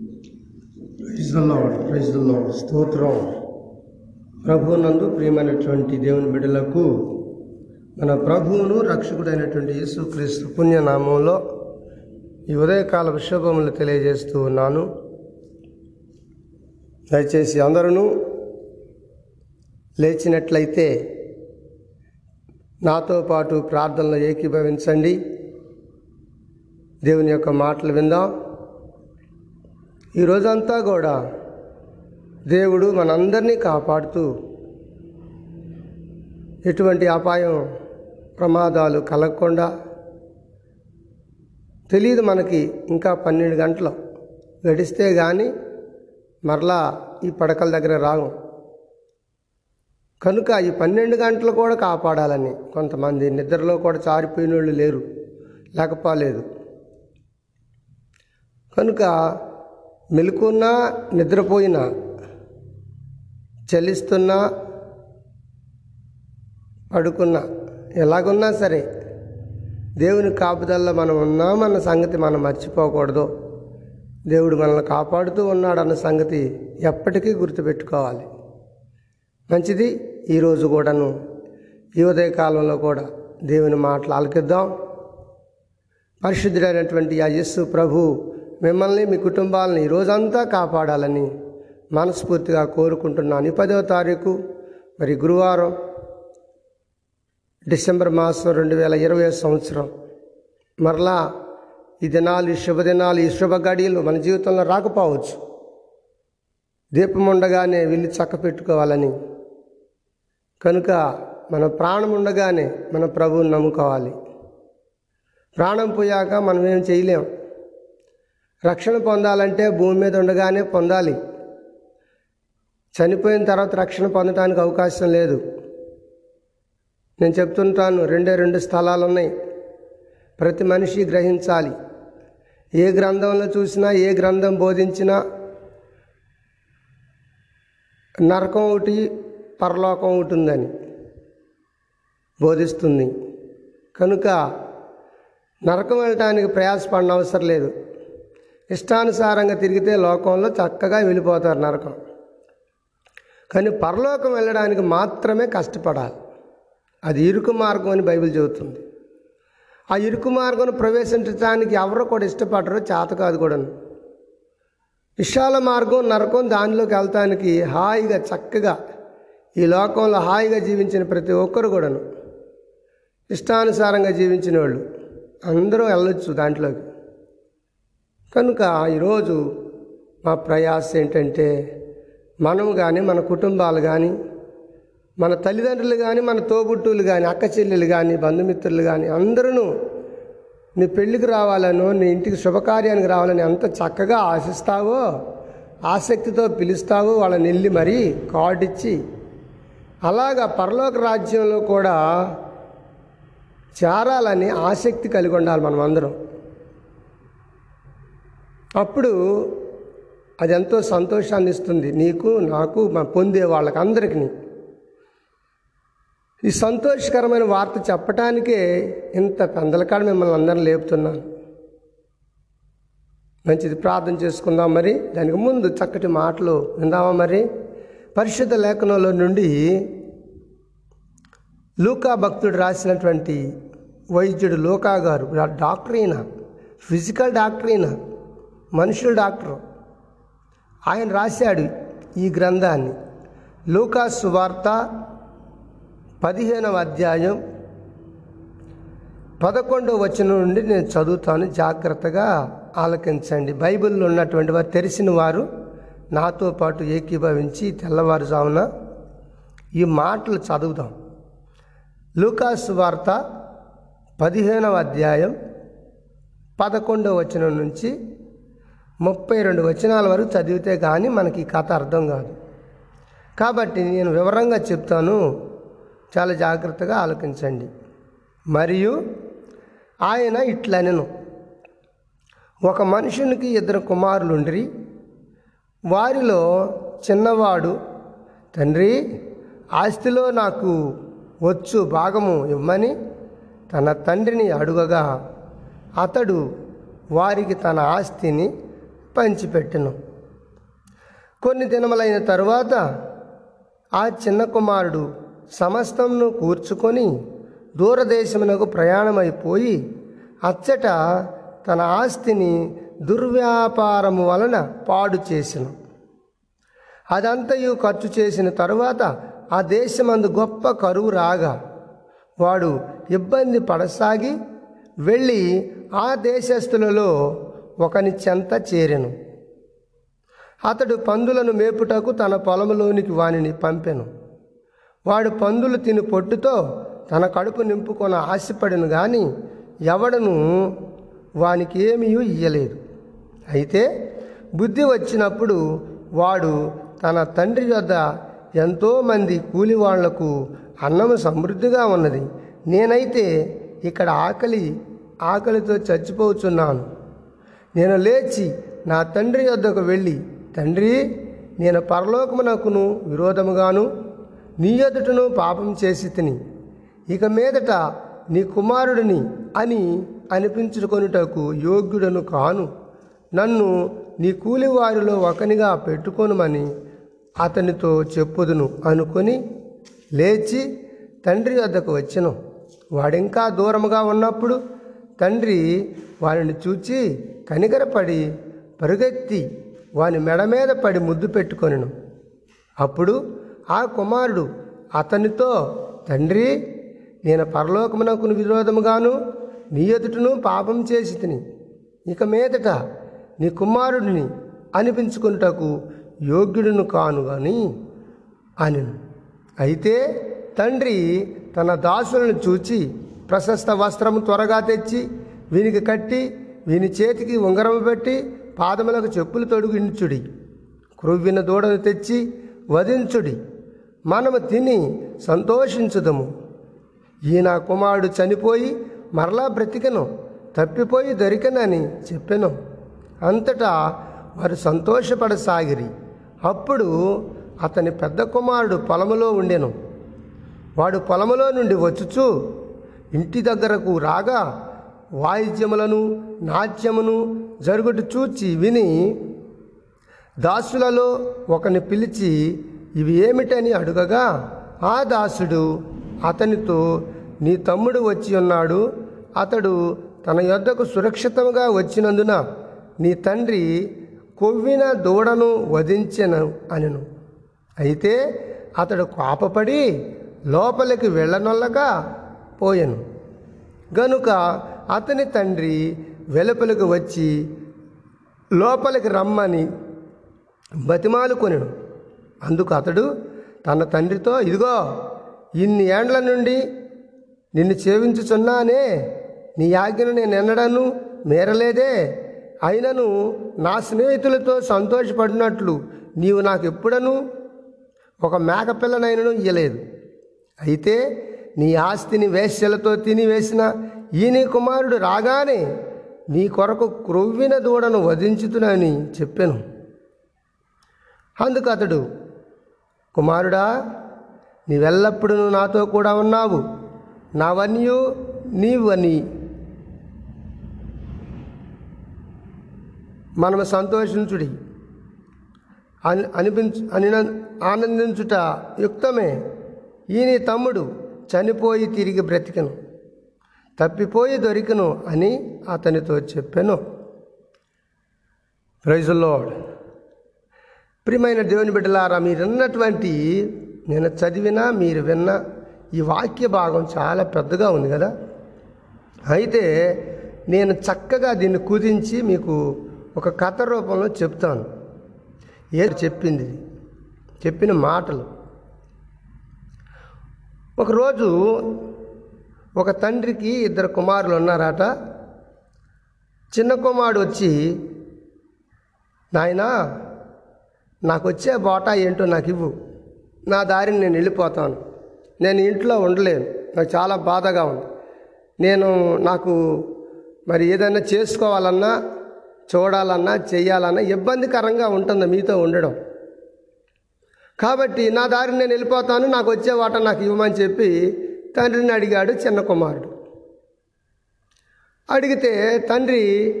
Praise the lord praise the lord స్తోత్రం. ప్రభునందు ప్రియమైనటువంటి దేవుని బిడ్డలకు మన ప్రభువును రక్షకుడైనటువంటి యేసుక్రీస్తు పుణ్యనామంలో ఈ ఉదయకాల విషభములు తెలియజేస్తూ ఉన్నాను. దయచేసి అందరూ లేచినట్లయితే నాతో పాటు ప్రార్థనలో ఏకీభవించండి. దేవుని యొక్క మాటలు విందాం. ఈ రోజంతా కూడా దేవుడు మనందరినీ కాపాడుతూ ఎటువంటి అపాయం ప్రమాదాలు కలగకుండా తెలియదు మనకి ఇంకా పన్నెండు గంటలు. గడిస్తే కానీ మరలా ఈ పడకల దగ్గర రాము. కనుక ఈ పన్నెండు గంటలు కూడా కాపాడాలని కొంతమంది నిద్రలో కూడా చారిపోయిన వాళ్ళు లేరు. లేకపోలేదు. కనుక మెలుకున్నా నిద్రపోయినా చలిస్తున్నా పడుకున్నా ఎలాగున్నా సరే దేవుని కాపుదల్లో మనం ఉన్నామన్న సంగతి మనం మర్చిపోకూడదు. దేవుడు మనల్ని కాపాడుతూ ఉన్నాడన్న సంగతి ఎప్పటికీ గుర్తుపెట్టుకోవాలి. మంచిది ఈరోజు కూడాను. ఈ ఉదయకాలంలో కూడా దేవుని మాటలు ఆలకిద్దాం. పరిశుద్ధుడైనటువంటి ఆ యస్సు ప్రభు మిమ్మల్ని మీ కుటుంబాలను ఈరోజంతా రోజంతా కాపాడాలని మనస్ఫూర్తిగా కోరుకుంటున్నాను. ఈ పదవ తారీఖు మరి గురువారం డిసెంబర్ మాసం రెండు వేల ఇరవై సంవత్సరం. మరలా ఈ దినాలు ఈ శుభదినాలు ఈ శుభ గడియలు మన జీవితంలో రాకపోవచ్చు. దీపం ఉండగానే వెళ్ళి చక్క పెట్టుకోవాలని. కనుక మన ప్రాణం ఉండగానే మన ప్రభువుని నమ్ముకోవాలి. ప్రాణం పోయాక మనం ఏం చేయలేం. రక్షణ పొందాలంటే భూమి మీద ఉండగానే పొందాలి. చనిపోయిన తర్వాత రక్షణ పొందడానికి అవకాశం లేదు. నేను చెప్తుంటాను రెండే రెండు స్థలాలు ఉన్నాయి. ప్రతి మనిషి గ్రహించాలి. ఏ గ్రంథంలో చూసినా ఏ గ్రంథం బోధించినా నరకం ఒకటి పరలోకం ఒకటి ఉందని బోధిస్తుంది. కనుక నరకం వెళ్ళటానికి ప్రయాసపడిన అవసరం లేదు. ఇష్టానుసారంగా తిరిగితే లోకంలో చక్కగా వెళ్ళిపోతారు నరకం. కానీ పరలోకం వెళ్ళడానికి మాత్రమే కష్టపడాలి. అది ఇరుకు మార్గం అని బైబిల్ చెబుతుంది. ఆ ఇరుకు మార్గం ప్రవేశించడానికి ఎవరు కూడా ఇష్టపడరు చేత కాదు కూడాను. విశాల మార్గం నరకం దానిలోకి వెళ్తానికి హాయిగా చక్కగా ఈ లోకంలో హాయిగా జీవించిన ప్రతి ఒక్కరు కూడాను ఇష్టానుసారంగా జీవించిన వాళ్ళు అందరూ వెళ్ళొచ్చు దాంట్లోకి. కనుక ఈరోజు మా ప్రయాస ఏంటంటే మనము కానీ మన కుటుంబాలు కానీ మన తల్లిదండ్రులు కానీ మన తోబుట్టువులు కానీ అక్క చెల్లెలు కానీ బంధుమిత్రులు కానీ అందరూ నీ పెళ్ళికి రావాలనో నీ ఇంటికి శుభకార్యానికి రావాలని ఎంత చక్కగా ఆశిస్తావో ఆసక్తితో పిలుస్తావో వాళ్ళని వెళ్ళి మరీ కార్డిచ్చి అలాగా పరలోక రాజ్యంలో కూడా చేరాలని ఆసక్తి కలిగి ఉండాలి మనం అందరం అప్పుడు అది ఎంతో సంతోషాన్ని ఇస్తుంది నీకు నాకు పొందే వాళ్ళకి అందరికీ ఈ సంతోషకరమైన వార్త చెప్పటానికే ఇంత పెందలకాడ మిమ్మల్ని అందరం లేపుతున్నాను. మంచిది ప్రార్థన చేసుకుందాం మరి. దానికి ముందు చక్కటి మాటలు విందామా మరి. పరిశుద్ధ లేఖనంలో నుండి లూకా భక్తుడు రాసినటువంటి వైద్యుడు లోకా గారు డాక్టర్ అయినా ఫిజికల్ డాక్టర్ అయినా మనుషుల డాక్టర్. ఆయన రాశాడు ఈ గ్రంథాన్ని. లూకాసు వార్త పదిహేనవ అధ్యాయం పదకొండవ వచనం నుండి నేను చదువుతాను. జాగ్రత్తగా ఆలకించండి. బైబిల్లో ఉన్నటువంటి వారు తెలిసిన వారు నాతో పాటు ఏకీభవించి తెల్లవారుజామున ఈ మాటలు చదువుదాం. లూకాసు వార్త పదిహేనవ అధ్యాయం పదకొండవ వచనం నుంచి ముప్పై రెండు వచనాల వరకు చదివితే కానీ మనకి కథ అర్థం కాదు. కాబట్టి నేను వివరంగా చెప్తాను. చాలా జాగ్రత్తగా ఆలోచించండి. మరియు ఆయన ఇట్లనెను. ఒక మనుషునికి ఇద్దరు కుమారులుండ్రి. వారిలో చిన్నవాడు తండ్రి ఆస్తిలో నాకు వచ్చు భాగము ఇవ్వమని తన తండ్రిని అడుగగా. అతడు వారికి తన ఆస్తిని పంచిపెట్టెను. కొన్ని దినములైన తరువాత ఆ చిన్న కుమారుడు సమస్తంను కూర్చుకొని దూరదేశమునకు ప్రయాణమైపోయి అచ్చట తన ఆస్తిని దుర్వ్యాపారము వలన పాడు చేసెను. అదంతయు ఖర్చు చేసిన తరువాత ఆ దేశమందు గొప్ప కరువు రాగా వాడు ఇబ్బంది పడసాగి వెళ్ళి ఆ దేశస్థులలో ఒకని చెంత చేరెను. అతడు పందులను మేపుటకు తన పొలంలోనికి వానిని పంపెను. వాడు పందులు తిని పొట్టుతో తన కడుపు నింపుకొని ఆశపడిను గాని ఎవడను వానికి ఏమీ ఇయ్యలేదు. అయితే బుద్ధి వచ్చినప్పుడు వాడు తన తండ్రి వద్ద ఎంతోమంది కూలివాళ్ళకు అన్నము సమృద్ధిగా ఉన్నది. నేనైతే ఇక్కడ ఆకలి ఆకలితో చచ్చిపోతున్నాను నేను లేచి నా తండ్రి వద్దకు వెళ్ళి తండ్రి నేను పరలోకమునకును విరోధముగాను నీ ఎదుటను పాపం చేసి తిని ఇక మీదట నీ కుమారుడిని అని అనిపించుకొనుటకు యోగ్యుడను కాను. నన్ను నీ కూలివారిలో ఒకనిగా పెట్టుకొనుమని అతనితో చెప్పుదును అనుకొని లేచి తండ్రి వద్దకు వచ్చెను. వాడింకా దూరముగా ఉన్నప్పుడు తండ్రి వారిని చూచి కనికరపడి పరుగెత్తి వాని మెడ మీద పడి ముద్దు పెట్టుకొనెను. అప్పుడు ఆ కుమారుడు అతనితో తండ్రి నేను పరలోకమునకు విరోధముగాను నీ ఎదుటను పాపం చేసి తిని ఇక మీదట నీ కుమారుడిని అనిపించుకుంటకు యోగ్యుడును కాను అని అని అయితే తండ్రి తన దాసులను చూచి ప్రశస్త వస్త్రము త్వరగా తెచ్చి వీనికి కట్టి వీని చేతికి ఉంగరం పెట్టి పాదములకు చెప్పులు తొడిగించుడి. క్రొవ్విన దూడను తెచ్చి వధించుడి. మనము తిని సంతోషించుదము. ఈ నా కుమారుడు చనిపోయి మరలా బ్రతికెను తప్పిపోయి దొరికనని చెప్పెను. అంతటా వారు సంతోషపడసాగిరి. అప్పుడు అతని పెద్ద కుమారుడు పొలములో ఉండెను. వాడు పొలములో నుండి వచ్చుచు ఇంటి దగ్గరకు రాగా వాయిద్యములను నాట్యమును జరుగుట చూచి విని దాసులలో ఒకని పిలిచి ఇవి ఏమిటని అడుగగా ఆ దాసుడు అతనితో నీ తమ్ముడు వచ్చి ఉన్నాడు. అతడు తన యొద్దకు సురక్షితంగా వచ్చినందున నీ తండ్రి కొవ్విన దూడను వధించెను అనెను. అయితే అతడు కోపపడి లోపలికి వెళ్ళనొల్లగా పోయెను. గనుక అతని తండ్రి వెలుపలికి వచ్చి లోపలికి రమ్మని బతిమాలుకొనెను అందుకు అతడు తన తండ్రితో ఇదిగో ఇన్ని ఏండ్ల నుండి నిన్ను సేవించుచున్నానే. నీ ఆజ్ఞను నేను ఎన్నడను మేరలేదే. అయినను నా స్నేహితులతో సంతోషపడినట్లు నీవు నాకు ఎప్పుడను ఒక మేకపిల్లనైనను ఇయ్యలేదు. అయితే నీ ఆస్తిని వేశ్యలతో తిని వేసిన ఈయన కుమారుడు రాగానే నీ కొరకు క్రొవ్విన దూడను వధించుతునని చెప్పాను. అందుకు అతడు కుమారుడా నీవెల్లప్పుడూ నాతో కూడా ఉన్నావు. నావన్యు నీవని. మనము సంతోషించుడి. అని అనిపించు అని ఆనందించుట యుక్తమే. ఈయన తమ్ముడు చనిపోయి తిరిగి బ్రతికను. తప్పిపోయి దొరికను అని అతనితో చెప్పాను. ప్రైజుల్లోడ్ ప్రియమైన దేవుని బిడ్డలారా మీరు విన్నటువంటి నేను చదివినా మీరు విన్న ఈ వాక్య భాగం చాలా పెద్దగా ఉంది కదా? అయితే నేను చక్కగా దీన్ని కుదించి మీకు ఒక కథ రూపంలో చెప్తాను. ఏది చెప్పింది చెప్పిన మాటలు. ఒకరోజు ఒక తండ్రికి ఇద్దరు కుమారులు ఉన్నారట. చిన్న కుమారుడు వచ్చి నాయనా నాకు వచ్చే బాటా ఏంటో నాకు ఇవ్వు నా దారిని నేను వెళ్ళిపోతాను. నేను ఇంట్లో ఉండలేను. నాకు చాలా బాధగా ఉంది. నేను నాకు మరి ఏదైనా చేసుకోవాలన్నా చూడాలన్నా చేయాలన్నా ఇబ్బందికరంగా ఉంటుంది మీతో ఉండడం. కాబట్టి నా దారిని నేను వెళ్ళిపోతాను. నాకు వచ్చే వాట నాకు ఇవ్వమని చెప్పి తండ్రిని అడిగాడు చిన్న కుమారుడు. అడిగితే తండ్రి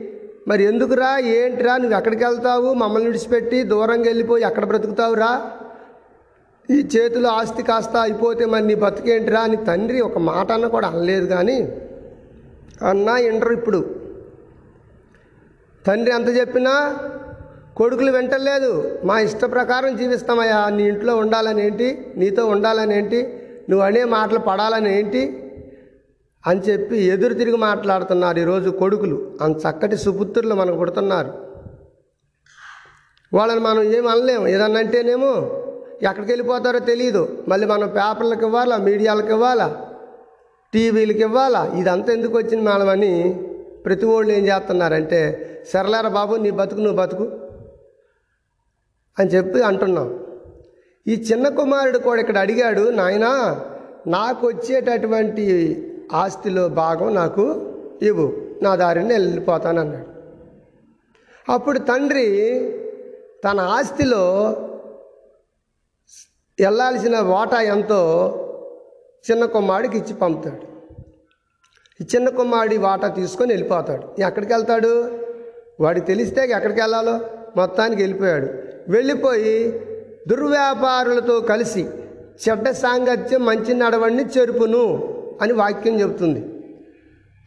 మరి ఎందుకురా? ఏంటిరా? నువ్వు ఎక్కడికి వెళ్తావు? మమ్మల్ని విడిచిపెట్టి దూరంగా వెళ్ళిపోయి ఎక్కడ బ్రతుకుతావురా? ఈ చేతిలో ఆస్తి కాస్త అయిపోతే మరి నీ బతికేంటిరా? అని తండ్రి ఒక మాట అన్న కూడా అనలేదు కానీ అన్నా ఇంటరు ఇప్పుడు. తండ్రి ఎంత చెప్పినా కొడుకులు వింటలేదు. మా ఇష్ట ప్రకారం జీవిస్తామయ్యా. నీ ఇంట్లో ఉండాలనేంటి? నీతో ఉండాలనేంటి? నువ్వు అనే మాటలు పడాలని ఏంటి? అని చెప్పి ఎదురు తిరిగి మాట్లాడుతున్నారు ఈరోజు కొడుకులు. అంత చక్కటి సుపుత్రులు మనకు పుడుతున్నారు. వాళ్ళని మనం ఏం అనలేము. ఏదన్నా అంటేనేమో ఎక్కడికి వెళ్ళిపోతారో తెలియదు మళ్ళీ మనం పేపర్లకు ఇవ్వాలా? మీడియాలకు ఇవ్వాలా? టీవీలకు ఇవ్వాలా? ఇదంతా ఎందుకు వచ్చింది మేడం అని ప్రతి వాళ్ళు ఏం చేస్తున్నారంటే సరళారా బాబు నీ బతుకు నువ్వు బతుకు అని చెప్పి అంటున్నాం. ఈ చిన్న కుమారుడు కూడా ఇక్కడ అడిగాడు నాయనా నాకు వచ్చేటటువంటి ఆస్తిలో భాగం నాకు ఇవ్వు నా దారిని వెళ్ళిపోతానన్నాడు అప్పుడు తండ్రి తన ఆస్తిలో వెళ్ళాల్సిన వాటా ఎంతో చిన్న కుమారుడికి ఇచ్చి పంపుతాడు. ఈ చిన్న కుమారుడి వాటా తీసుకొని వెళ్ళిపోతాడు. ఎక్కడికి వెళ్తాడు? వాడికి తెలిస్తే ఎక్కడికి వెళ్ళాలో? మొత్తానికి వెళ్ళిపోయాడు. వెళ్ళిపోయి దుర్వ్యాపారులతో కలిసి చెడ్డ సాంగత్యం మంచి నడవడిని చెరుపును అని వాక్యం చెబుతుంది.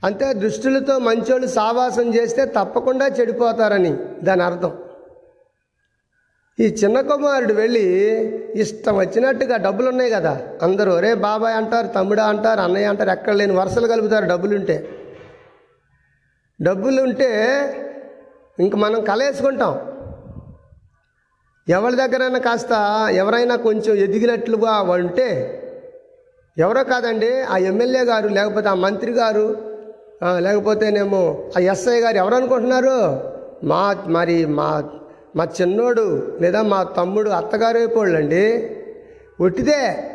అంతే దుష్టులతో మంచోళ్ళు సావాసం చేస్తే తప్పకుండా చెడిపోతారని దాని అర్థం. ఈ చిన్న కుమారుడు వెళ్ళి ఇష్టం వచ్చినట్టుగా డబ్బులు ఉన్నాయి కదా అందరూ ఒరే బాబాయ్ అంటారు తమ్ముడా అంటారు అన్నయ్య అంటారు ఎక్కడ లేని వరుసలు కలుపుతారు డబ్బులుంటే డబ్బులుంటే ఇంక మనం కలేసుకుంటాం. ఎవరి దగ్గరైనా కాస్త ఎవరైనా కొంచెం ఎదిగినట్లుగా ఉంటే ఎవరో కాదండి ఆ ఎమ్మెల్యే గారు లేకపోతే ఆ మంత్రి గారు లేకపోతేనేమో ఆ ఎస్ఐ గారు ఎవరు అనుకుంటున్నారు? మా మరి మా మా చిన్నోడు లేదా మా తమ్ముడు అత్తగారు అయిపోళ్ళండి ఒట్టిదే.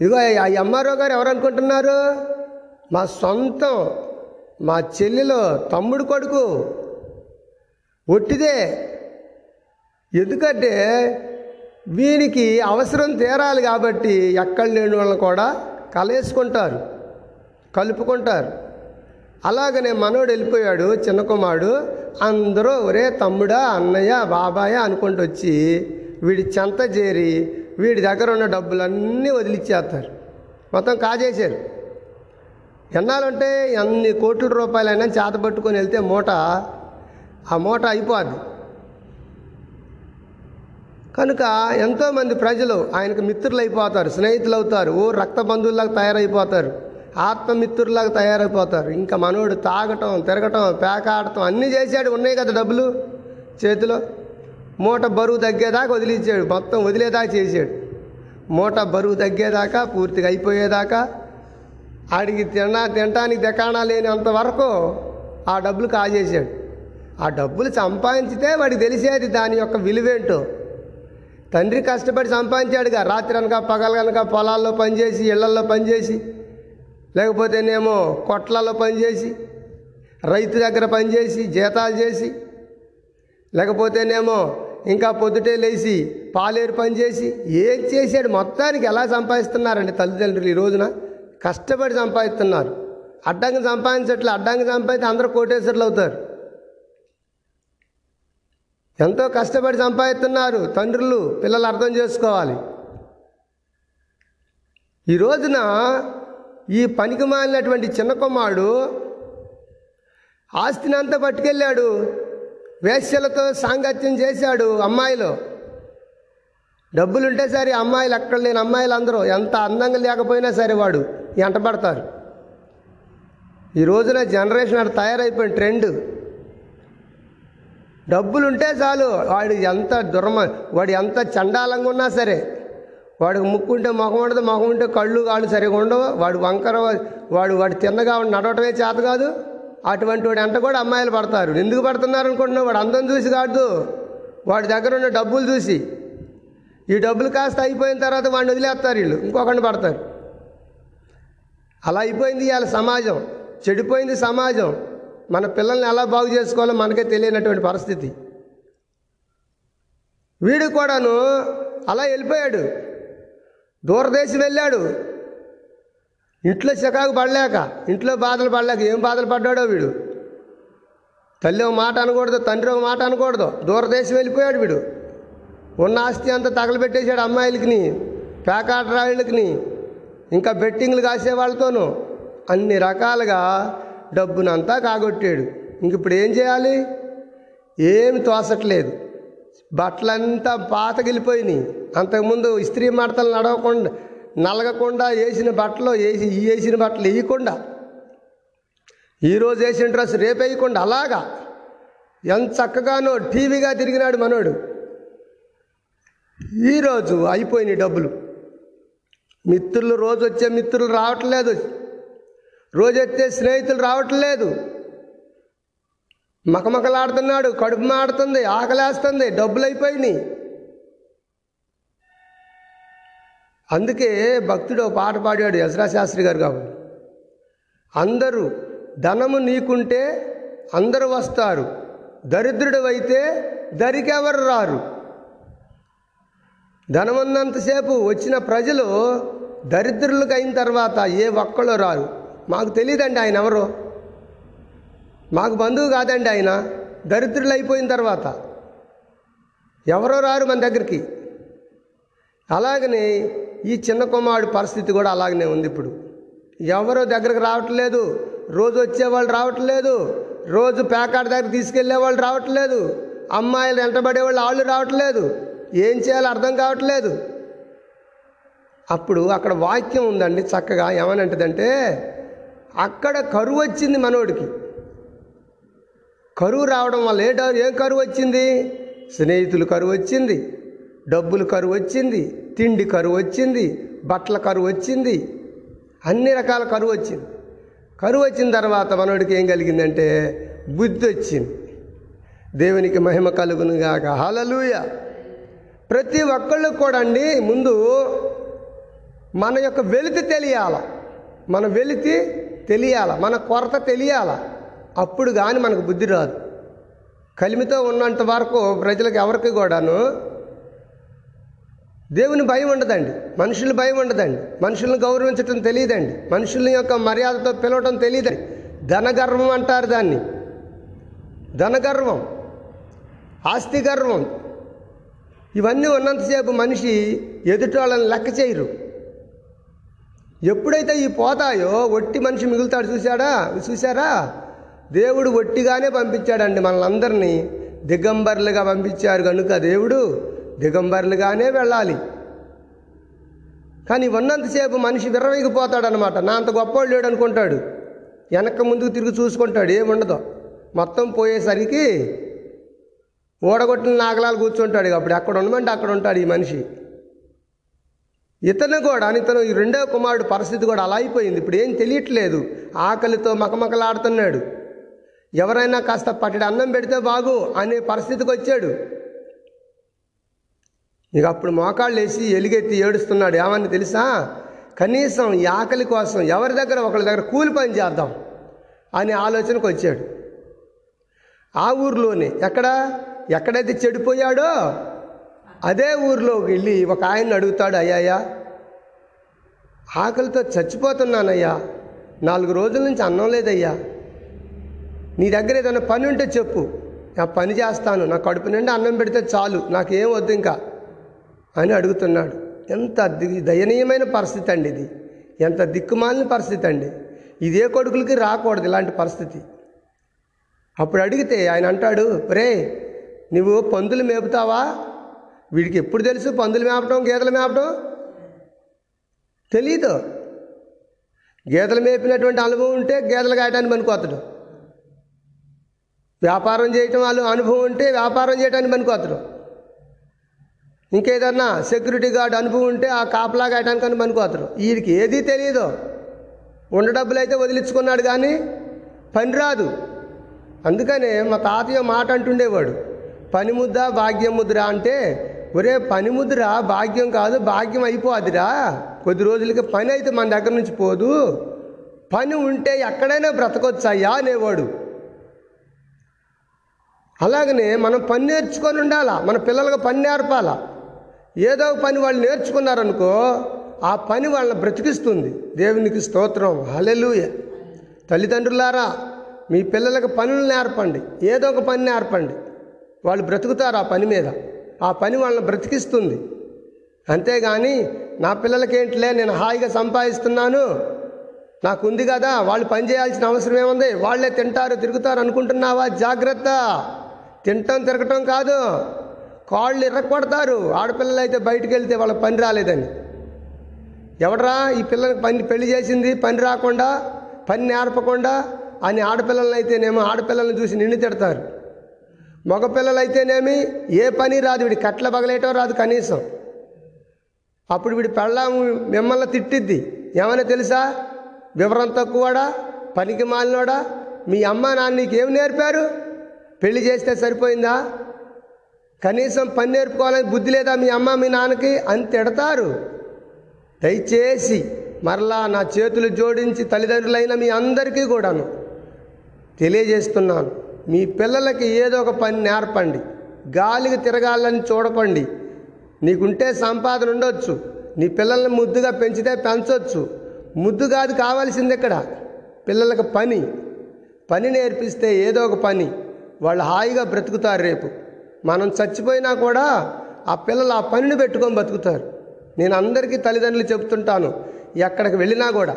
ఇదిగో ఆ ఎంఆర్ఓ గారు ఎవరు అనుకుంటున్నారు? మా సొంతం మా చెల్లెలో తమ్ముడు కొడుకు. ఒట్టిదే. ఎందుకంటే వీనికి అవసరం తీరాలి కాబట్టి ఎక్కడ లేని వాళ్ళని కూడా కలేసుకుంటారు కలుపుకుంటారు. అలాగనే మనోడు వెళ్ళిపోయాడు చిన్న కుమారుడు. అందరూ ఒరే తమ్ముడా అన్నయ్య బాబాయ అనుకుంటూ వచ్చి వీడి చెంత చేరి వీడి దగ్గర ఉన్న డబ్బులన్నీ వదిలిచ్చేస్తారు. మొత్తం కాజేశారు. ఎన్నాలంటే ఎన్ని కోట్ల రూపాయలైనా చేత పట్టుకొని వెళ్తే మూట ఆ మూట అయిపోద్ది. కనుక ఎంతోమంది ప్రజలు ఆయనకు మిత్రులు అయిపోతారు స్నేహితులు అవుతారు ఓ రక్త బంధువులాగా తయారైపోతారు ఆత్మమిత్రులాగా తయారైపోతారు. ఇంకా మనోడు తాగటం తిరగటం పేకాడటం అన్నీ చేశాడు ఉన్నాయి కదా డబ్బులు చేతిలో. మూట బరువు తగ్గేదాకా వదిలించాడు మొత్తం వదిలేదాకా చేశాడు. మూట బరువు తగ్గేదాకా పూర్తిగా అయిపోయేదాకా ఆడికి తిన తినటానికి దికాణా లేనంత వరకు ఆ డబ్బులు కాజేశాడు. ఆ డబ్బులు సంపాదించితే వాడికి తెలిసేది దాని యొక్క విలువేంటో తండ్రి కష్టపడి సంపాదించాడుగా. రాత్రి అనక పగలు కనుక పొలాల్లో పనిచేసి ఇళ్ళల్లో పనిచేసి లేకపోతేనేమో కొట్లలో పనిచేసి రైతు దగ్గర పనిచేసి జీతాలు చేసి లేకపోతేనేమో ఇంకా పొద్దుటే లేచి పాలేరు పని చేసి ఏం చేశాడు? మొత్తానికి ఎలా సంపాదిస్తున్నారండి తల్లిదండ్రులు ఈ రోజున? కష్టపడి సంపాదిస్తున్నారు. అడ్డంగా సంపాదించట్లే అడ్డంగా సంపాదించి అందరూ కోటేశ్వర్లు అవుతారు. ఎంతో కష్టపడి సంపాదిస్తున్నారు తండ్రులు పిల్లలు అర్థం చేసుకోవాలి. ఈ రోజున ఈ పనికి మాలినటువంటి చిన్న కుమారుడు ఆస్తిని అంతా పట్టుకెళ్ళాడు. వేశ్యలతో సాంగత్యం చేశాడు అమ్మాయిలు. డబ్బులుంటే సరే అమ్మాయిలు ఎక్కడ లేని అమ్మాయిలు అందరూ ఎంత అందంగా లేకపోయినా సరే వాడు ఎంటబడతారు ఈ రోజున జనరేషన్ అటు తయారైపోయిన ట్రెండ్. డబ్బులుంటే చాలు. వాడు ఎంత దుర్మ వాడు ఎంత చండాలంగా ఉన్నా సరే. వాడికి ముక్కు ఉంటే మొహం ఉండదు మొహం ఉంటే కళ్ళు కాళ్ళు సరిగా ఉండవు. వాడు వంకర వాడు వాడు తిన్నగా నడవటమే చేత కాదు. అటువంటి వాడు ఎంట కూడా అమ్మాయిలు పడతారు. ఎందుకు పడుతున్నారు అనుకుంటున్నావు? వాడు అందం చూసి కాదు. వాడి దగ్గర ఉన్న డబ్బులు చూసి. ఈ డబ్బులు కాస్త అయిపోయిన తర్వాత వాడిని వదిలేస్తారు వీళ్ళు. ఇంకొకరిని పడతారు. అలా అయిపోయింది ఇవాళ సమాజం. చెడిపోయింది సమాజం. మన పిల్లల్ని ఎలా బాగు చేసుకోవాలో మనకే తెలియనటువంటి పరిస్థితి. వీడు కూడాను అలా వెళ్ళిపోయాడు. దూరదేశం వెళ్ళాడు. ఇంట్లో చికాకు పడలేక ఇంట్లో బాధలు పడలేక ఏం బాధలు పడ్డాడో వీడు. తల్లి ఒక మాట అనకూడదు తండ్రి ఒక మాట అనకూడదు దూరదేశం వెళ్ళిపోయాడు వీడు. ఉన్న ఆస్తి అంతా తగలబెట్టేశాడు అమ్మాయిలకి పేకాటరాళ్ళకి ఇంకా బెట్టింగ్లు కాసే వాళ్ళతోనూ అన్ని రకాలుగా డబ్బునంతా కాగొట్టాడు. ఇంక ఇప్పుడు ఏం చేయాలి? ఏమి తోసట్లేదు. బట్టలంతా పాతగిలిపోయినాయి. అంతకుముందు ఇస్త్రీ మడతలు నడవకుండా నలగకుండా వేసిన బట్టలు వేసి వేసిన బట్టలు వేయకుండా ఈరోజు వేసిన డ్రెస్ రేపు వేయకుండా అలాగా. ఎంత చక్కగానో టీవీగా తిరిగినాడు మనోడు. ఈరోజు అయిపోయినాయి డబ్బులు. మిత్రులు రోజు వచ్చే మిత్రులు రావట్లేదు. రోజెత్తే స్నేహితులు స్నేహితులు రావట్లేదు. మకమకలాడుతున్నాడు కడుపు మాడుతుంది ఆకలేస్తుంది డబ్బులు అయిపోయినాయి. అందుకే భక్తుడు పాట పాడాడు యశరా శాస్త్రి గారు కాబట్టి. అందరూ ధనము నీకుంటే అందరూ వస్తారు. దరిద్రుడు అయితే దరికెవరు రారు. ధనమున్నంతసేపు వచ్చిన ప్రజలు దరిద్రులకు అయిన తర్వాత ఏ ఒక్కళ్ళు రారు. మాకు తెలియదండి ఆయన ఎవరు. మాకు బంధువు కాదండి ఆయన. దరిద్రులు అయిపోయిన తర్వాత ఎవరో రారు మన దగ్గరికి. అలాగనే ఈ చిన్న కుమారుడు పరిస్థితి కూడా అలాగనే ఉంది ఇప్పుడు. ఎవరో దగ్గరకు రావట్లేదు. రోజు వచ్చేవాళ్ళు రావట్లేదు. రోజు ప్యాకాట్ దగ్గర తీసుకెళ్ళే వాళ్ళు రావట్లేదు. అమ్మాయిలు వెంటబడేవాళ్ళు వాళ్ళు రావట్లేదు. ఏం చేయాలో అర్థం కావట్లేదు. అప్పుడు అక్కడ వాక్యం ఉందండి చక్కగా ఏమనంటదంటే అక్కడ కరువు వచ్చింది మనోడికి. కరువు రావడం వల్ల ఏ ఏం కరువు వచ్చింది? స్నేహితులు కరువు వచ్చింది డబ్బులు కరువు వచ్చింది తిండి కరువు వచ్చింది బట్టల కరువు వచ్చింది అన్ని రకాల కరువు వచ్చింది. కరువు వచ్చిన తర్వాత మనోడికి ఏం కలిగిందంటే బుద్ధి వచ్చింది. దేవునికి మహిమ కలుగును గాక. హలలుయ ప్రతి ఒక్కళ్ళకు కూడా అండి ముందు మన యొక్క వెలితి తెలియాల. మన వెలితి తెలియాల? మన కొరత తెలియాల? అప్పుడు కానీ మనకు బుద్ధి రాదు. కలిమితో ఉన్నంత వరకు ప్రజలకు ఎవరికి కూడాను దేవుని భయం ఉండదండి. మనుషులు భయం ఉండదండి. మనుషులను గౌరవించటం తెలియదండి. మనుషుల యొక్క మర్యాదతో పిలవటం తెలియదండి. ధనగర్వం అంటారు దాన్ని. ధనగర్వం ఆస్తి గర్వం ఇవన్నీ ఉన్నంతసేపు మనిషి ఎదుటి వాళ్ళని లెక్క చేయరు. ఎప్పుడైతే ఈ పోతాయో ఒట్టి మనిషి మిగులుతాడు చూశాడా? చూశారా? దేవుడు ఒట్టిగానే పంపించాడండి మనలందరినీ. దిగంబర్లుగా పంపించారు కనుక దేవుడు దిగంబర్లుగానే వెళ్ళాలి. కానీ ఉన్నంతసేపు మనిషి విర్రవీగిపోతాడనమాట. నా అంత గొప్పవాడు లేడు అనుకుంటాడు. వెనక ముందుకు తిరిగి చూసుకుంటాడు. ఏముండదు. మొత్తం పోయేసరికి ఓడగొట్టిన నాగలాలు కూర్చుంటాడు. అప్పుడు అక్కడ ఉండమంటే అక్కడ ఉంటాడు ఈ మనిషి. ఇతను కూడా ఇతను ఈ రెండో కుమారుడు పరిస్థితి కూడా అలా అయిపోయింది. ఇప్పుడు ఏం తెలియట్లేదు. ఆకలితో మకమకలాడుతున్నాడు. ఎవరైనా కాస్త పట్టడి అన్నం పెడితే బాగు అనే పరిస్థితికి వచ్చాడు. ఇక అప్పుడు మోకాళ్ళు వేసి ఎలుగెత్తి ఏడుస్తున్నాడు. ఏమని తెలుసా? కనీసం ఈ ఆకలి కోసం ఎవరి దగ్గర ఒకరి దగ్గర కూలి పని చేద్దాం అనే ఆలోచనకు వచ్చాడు. ఆ ఊర్లోనే ఎక్కడ? ఎక్కడైతే చెడిపోయాడో అదే ఊర్లోకి వెళ్ళి ఒక ఆయన్ని అడుగుతాడు అయ్యాయా ఆకలితో చచ్చిపోతున్నానయ్యా. నాలుగు రోజుల నుంచి అన్నం లేదయ్యా. నీ దగ్గర ఏదైనా పని ఉంటే చెప్పు. నా పని చేస్తాను. నా కడుపు నిండా అన్నం పెడితే చాలు. నాకేం వద్దు ఇంకా. అని అడుగుతున్నాడు. ఎంత దయనీయమైన పరిస్థితి అండి ఇది. ఎంత దిక్కుమాలిన పరిస్థితి అండి. ఇదే కొడుకులకి రాకూడదు ఇలాంటి పరిస్థితి. అప్పుడు అడిగితే ఆయన అంటాడు రే నువ్వు పందులు మేపుతావా? వీడికి ఎప్పుడు తెలుసు పందులు మేపటం గేదెలు మేపటం? తెలీదు. గేదెలు మేపినటువంటి అనుభవం ఉంటే గేదెలు కాయటానికి పనికొత్తడు. వ్యాపారం చేయటం వాళ్ళు అనుభవం ఉంటే వ్యాపారం చేయడానికి పనికొత్తడు. ఇంకేదన్నా సెక్యూరిటీ గార్డ్ అనుభవం ఉంటే ఆ కాపలా కాయటానికి పనికొత్తడు. వీడికి ఏదీ తెలియదు ఉండ డబ్బులు అయితే వదిలించుకున్నాడు కానీ పని రాదు. అందుకనే మా తాతయ్య మాట అంటుండేవాడు పని ముద్ద భాగ్యం ముద్ర అంటే ఒరే పనిముద్ర భాగ్యం కాదు భాగ్యం అయిపోదిరా. కొద్ది రోజులకి పని అయితే మన దగ్గర నుంచి పోదు. పని ఉంటే ఎక్కడైనా బ్రతకొచ్చాయా అనేవాడు. అలాగనే మనం పని నేర్చుకొని ఉండాలా మన పిల్లలకు పని నేర్పాలా. ఏదో ఒక పని వాళ్ళు నేర్చుకున్నారనుకో ఆ పని వాళ్ళని బ్రతికిస్తుంది. దేవునికి స్తోత్రం. హలెలుయ తల్లిదండ్రులారా మీ పిల్లలకు పనులు నేర్పండి. ఏదో ఒక పని నేర్పండి. వాళ్ళు బ్రతుకుతారు ఆ పని మీద. ఆ పని వాళ్ళని బ్రతికిస్తుంది. అంతేగాని నా పిల్లలకి ఏంటిలే నేను హాయిగా సంపాదిస్తున్నాను. నాకు ఉంది కదా వాళ్ళు పని చేయాల్సిన అవసరం ఏముంది? వాళ్ళే తింటారు తిరుగుతారు అనుకుంటున్నావా? జాగ్రత్త. తింటం తిరగటం కాదు. కాళ్ళు ఇర్రకొడతారు ఆడపిల్లలు అయితే బయటికి వెళ్తే వాళ్ళకి పని రాలేదని. ఎవడరా ఈ పిల్లలకి పని పెళ్ళి చేసింది? పని రాకుండా పని నేర్పకుండా అని ఆడపిల్లలను అయితేనేమో ఆడపిల్లలను చూసి నిన్ను తిడతారు. మగపిల్లలు అయితేనేమి ఏ పని రాదు. వీడి కట్ల పగలేయటం రాదు కనీసం. అప్పుడు వీడి పెళ్ళాము మిమ్మల్ని తిట్టిద్ది. ఏమైనా తెలుసా? వివరం తక్కువడా? పనికి మాలినోడా? మీ అమ్మ నాన్న నీకేం నేర్పారు? పెళ్ళి చేస్తే సరిపోయిందా? కనీసం పని నేర్పుకోవాలని బుద్ధి లేదా మీ అమ్మ మీ నాన్నకి? అంతెడతారు దయచేసి మరలా నా చేతులు జోడించి తల్లిదండ్రులైన మీ అందరికీ కూడాను తెలియజేస్తున్నాను. మీ పిల్లలకి ఏదో ఒక పని నేర్పండి. గాలికి తిరగాలని చూడకండి. నీకుంటే సంపాదన ఉండొచ్చు. నీ పిల్లల్ని ముద్దుగా పెంచితే పెంచవచ్చు ముద్దు కాదు కావాల్సింది ఇక్కడ. పిల్లలకు పని. పని నేర్పిస్తే ఏదో ఒక పని. వాళ్ళు హాయిగా బ్రతుకుతారు రేపు. మనం చచ్చిపోయినా కూడా ఆ పిల్లలు ఆ పనిని పెట్టుకొని బతుకుతారు. నేను అందరికీ తల్లిదండ్రులు చెప్తుంటాను ఎక్కడికి వెళ్ళినా కూడా.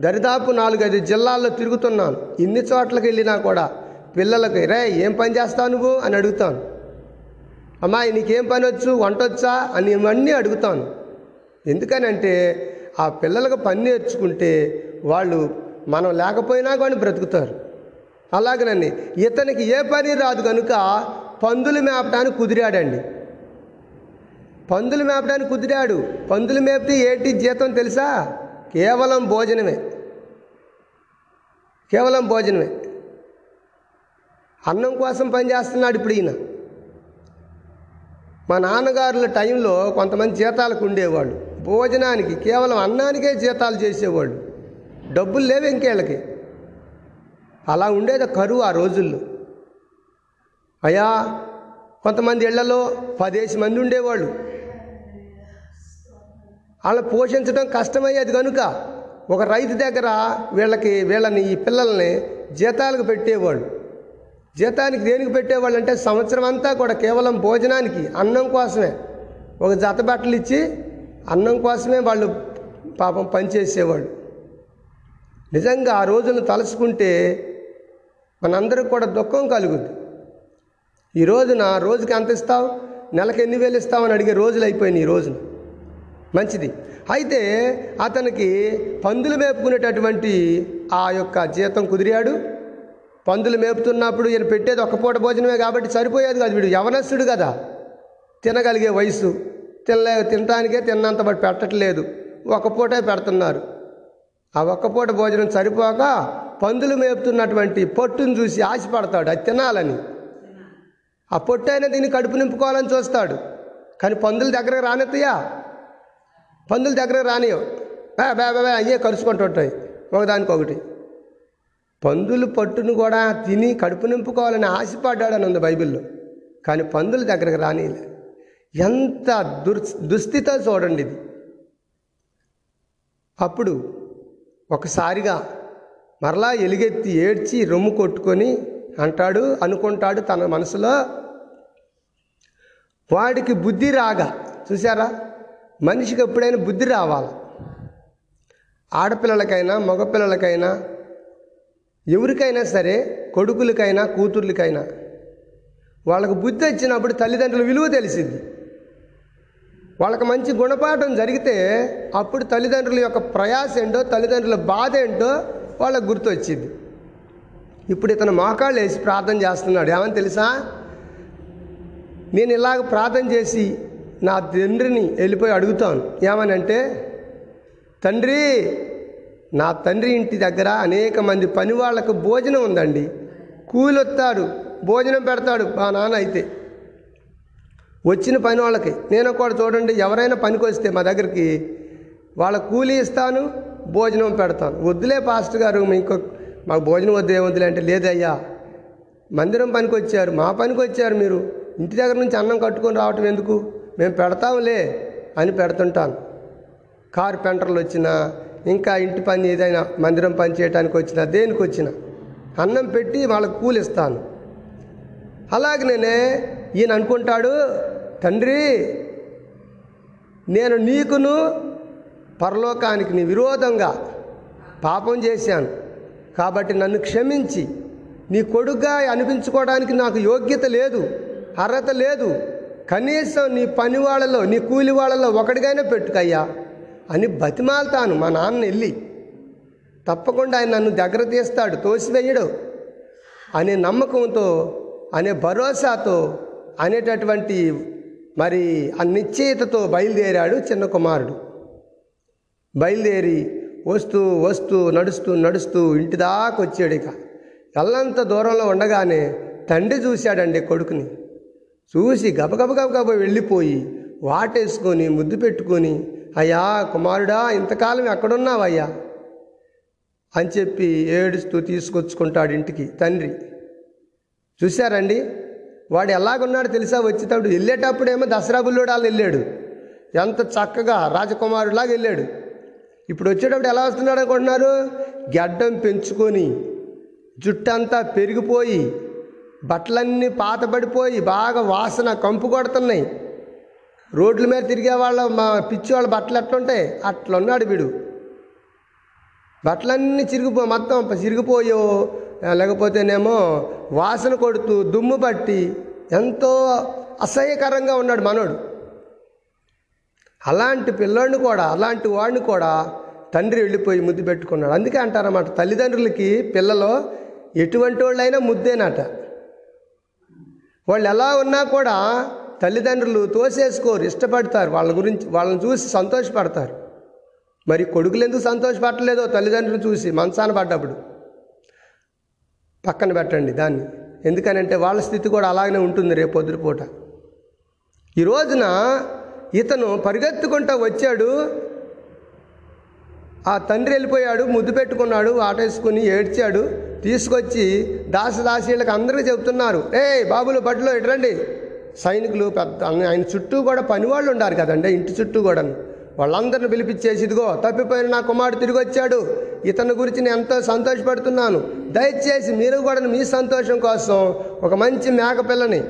దరిదాపు నాలుగైదు జిల్లాల్లో తిరుగుతున్నాను. ఇన్ని చోట్లకి వెళ్ళినా కూడా. పిల్లలకు రే ఏం పని చేస్తావు నువ్వు? అని అడుగుతాను. అమ్మాయి నీకేం పని వచ్చు? వంట వచ్చా? అని ఇవన్నీ అడుగుతాను. ఎందుకనంటే ఆ పిల్లలకు పని నేర్చుకుంటే వాళ్ళు మనం లేకపోయినా కానీ బ్రతుకుతారు. అలాగనండి. ఇతనికి ఏ పని రాదు కనుక పందులు మేపడానికి కుదిరాడండి. పందులు మేపడానికి కుదిరాడు. పందులు మేపితే ఏంటి జీతం తెలుసా? కేవలం భోజనమే. కేవలం భోజనమే. అన్నం కోసం పనిచేస్తున్నాడు ఇప్పుడు ఈయన. మా నాన్నగారుల టైంలో కొంతమంది జీతాలకు ఉండేవాళ్ళు. భోజనానికి కేవలం అన్నానికే జీతాలు చేసేవాళ్ళు. డబ్బులు లేవు ఇంకేళ్ళకి. అలా ఉండేది కరువు ఆ రోజుల్లో. అయ్యా కొంతమంది ఇళ్ళలో పదేసి మంది ఉండేవాళ్ళు. వాళ్ళని పోషించడం కష్టమయ్యేది కనుక ఒక రైతు దగ్గర వీళ్ళకి వీళ్ళని ఈ పిల్లల్ని జీతాలకు పెట్టేవాళ్ళు. జీతానికి దేనికి పెట్టేవాళ్ళు అంటే సంవత్సరం అంతా కూడా కేవలం భోజనానికి అన్నం కోసమే. ఒక జత బట్టలు ఇచ్చి అన్నం కోసమే వాళ్ళు పాపం పనిచేసేవాళ్ళు నిజంగా ఆ రోజును తలుచుకుంటే మనందరికి కూడా దుఃఖం కలుగుద్ది. ఈ రోజున రోజుకి ఎంత ఇస్తావు? నెలకి ఎన్ని వేలు ఇస్తావని అడిగే రోజులు అయిపోయినాయి ఈ రోజున మంచిది. అయితే అతనికి పందులు మేపుకునేటటువంటి ఆ యొక్క జీతం కుదిరాడు. పందులు మేపుతున్నప్పుడు ఈయన పెట్టేది ఒక్క పూట భోజనమే కాబట్టి సరిపోయేది కాదు వీడు. యవనస్తుడు కదా. తినగలిగే వయసు తినలే తినటానికే తిన్నంత బట్టి పెట్టట్లేదు. ఒక పూటే పెడుతున్నారు. ఆ ఒక్క పూట భోజనం సరిపోక పందులు మేపుతున్నటువంటి పొట్టును చూసి ఆశపడతాడు. అది తినాలని. ఆ పొట్టు అయినా దీన్ని కడుపు నింపుకోవాలని చూస్తాడు. కానీ పందుల దగ్గరకు రానెత్తయా పందుల దగ్గరకు రానియో బే బే బే అయ్యే కలుసుకుంటుంటాయి ఒకదానికొకటి. పందులు పట్టును కూడా తిని కడుపు నింపుకోవాలని ఆశపడ్డాడని ఉంది బైబిల్లో. కానీ పందుల దగ్గరకు రానిలే. ఎంత దుర్ దుస్థితో చూడండి ఇది. అప్పుడు ఒకసారిగా మరలా ఎలుగెత్తి ఏడ్చి రొమ్ము కొట్టుకొని అంటాడు అనుకుంటాడు తన మనసులో వాడికి బుద్ధి రాగా చూసారా మనిషికి ఎప్పుడైనా బుద్ధి రావాలి? ఆడపిల్లలకైనా మగపిల్లలకైనా ఎవరికైనా సరే కొడుకులకైనా కూతుర్లకైనా వాళ్ళకు బుద్ధి వచ్చినప్పుడు తల్లిదండ్రుల విలువ తెలిసింది వాళ్ళకి మంచి గుణపాఠం జరిగితే అప్పుడు తల్లిదండ్రుల యొక్క ప్రయాస ఏంటో తల్లిదండ్రుల బాధ ఏంటో వాళ్ళకు గుర్తొచ్చింది ఇప్పుడు ఇతను మోకాళ్ళు వేసి ప్రార్థన చేస్తున్నాడు. ఏమని తెలుసా? నేను ఇలాగ ప్రార్థన చేసి నా తండ్రిని వెళ్ళిపోయి అడుగుతాను. ఏమని అంటే తండ్రి నా తండ్రి ఇంటి దగ్గర అనేక మంది పని వాళ్ళకు భోజనం ఉందండి. కూలొత్తాడు భోజనం పెడతాడు మా నాన్న అయితే. వచ్చిన పని వాళ్ళకి నేను కూడా చూడండి ఎవరైనా పనికి వస్తే మా దగ్గరికి వాళ్ళ కూలీ ఇస్తాను భోజనం పెడతాను. వద్దులే పాస్టర్ గారు ఇంకో మాకు భోజనం వద్దు ఏమొద్దులే అంటే లేదయ్యా. మందిరం పనికి వచ్చారు మా పనికి వచ్చారు మీరు. ఇంటి దగ్గర నుంచి అన్నం కట్టుకొని రావటం ఎందుకు? మేము పెడతాంలే అని పెడుతుంటాను. కార్పెంటర్లు వచ్చినా ఇంకా ఇంటి పని ఏదైనా మందిరం పని చేయడానికి వచ్చినా దేనికి వచ్చినా అన్నం పెట్టి వాళ్ళకు కూలిస్తాను అలాగనే ఈయన అనుకుంటాడు తండ్రి నేను నీకును పరలోకానికి నీ విరోధంగా పాపం చేశాను. కాబట్టి నన్ను క్షమించి నీ కొడుగ్గా అనిపించుకోవడానికి నాకు యోగ్యత లేదు అర్హత లేదు. కనీసం నీ పని వాళ్ళలో నీ కూలి వాళ్ళలో ఒకటిగానే పెట్టుకయ్యా. అని బతిమాలతాను మా నాన్న వెళ్ళి తప్పకుండా ఆయన నన్ను దగ్గర తీస్తాడు తోసివేయడు అనే నమ్మకంతో అనే భరోసాతో అనేటటువంటి మరి ఆ నిశ్చయితతో బయలుదేరాడు చిన్న కుమారుడు. బయలుదేరి వస్తూ వస్తూ నడుస్తూ నడుస్తూ ఇంటి దాకా వచ్చాడు ఇక. ఎల్లంత దూరంలో ఉండగానే తండ్రి చూశాడండి కొడుకుని. చూసి గబగబ గబగబ వెళ్ళిపోయి వాటేసుకొని ముద్దు పెట్టుకొని అయ్యా కుమారుడా ఇంతకాలం ఎక్కడున్నావయ్యా? అని చెప్పి ఏడుస్తూ తీసుకొచ్చుకుంటాడు ఇంటికి తండ్రి. చూశారండి? వాడు ఎలాగున్నాడు తెలుసా? వచ్చేటప్పుడు వెళ్ళేటప్పుడేమో దసరా బుల్లోడాలు వెళ్ళాడు. ఎంత చక్కగా రాజకుమారులాగా వెళ్ళాడు. ఇప్పుడు వచ్చేటప్పుడు ఎలా వస్తున్నాడు అనుకుంటున్నారు? గడ్డం పెంచుకొని జుట్టంతా పెరిగిపోయి బట్టలన్నీ పాతబడిపోయి బాగా వాసన కంపు కొడుతున్నాయి. రోడ్ల మీద తిరిగే వాళ్ళ మా పిచ్చి వాళ్ళ బట్టలు ఎట్లుంటాయి? అట్లున్నాడు వీడు. బట్టలన్నీ చిరిగిపో మొత్తం చిరిగిపోయో లేకపోతేనేమో వాసన కొడుతూ దుమ్ము పట్టి ఎంతో అసహ్యకరంగా ఉన్నాడు మనోడు. అలాంటి పిల్లోడిని కూడా అలాంటి వాడిని కూడా తండ్రి వెళ్ళిపోయి ముద్దు పెట్టుకున్నాడు. అందుకే అంటారన్నమాట తల్లిదండ్రులకి పిల్లలు ఎటువంటి వాళ్ళైనా ముద్దేనట. వాళ్ళు ఎలా ఉన్నా కూడా తల్లిదండ్రులు తోసేసుకోరు ఇష్టపడతారు. వాళ్ళ గురించి వాళ్ళని చూసి సంతోషపడతారు. మరి కొడుకులు ఎందుకు సంతోషపడలేదో తల్లిదండ్రులు చూసి మంచాన పడ్డప్పుడు. పక్కన పెట్టండి దాన్ని. ఎందుకనంటే వాళ్ళ స్థితి కూడా అలాగనే ఉంటుంది రేపు పొద్దుపూట ఈ రోజున ఇతను పరిగెత్తుకుంటా వచ్చాడు. ఆ తండ్రి వెళ్ళిపోయాడు ముద్దు పెట్టుకున్నాడు ఆటేసుకుని ఏడ్చాడు. తీసుకొచ్చి దాసదాసీళ్ళకి అందరికీ చెబుతున్నారు ఏ బాబులు బట్టలు ఎటురండి సైనికులు పెద్ద ఆయన చుట్టూ కూడా పనివాళ్ళు ఉండారు కదండి ఇంటి చుట్టూ కూడా. వాళ్ళందరిని పిలిపించేసి ఇదిగో తప్పిపోయిన నా కుమారుడు తిరిగి వచ్చాడు. ఇతని గురించి నేను ఎంతో సంతోషపడుతున్నాను. దయచేసి మీరు కూడా మీ సంతోషం కోసం ఒక మంచి మేకపిల్లని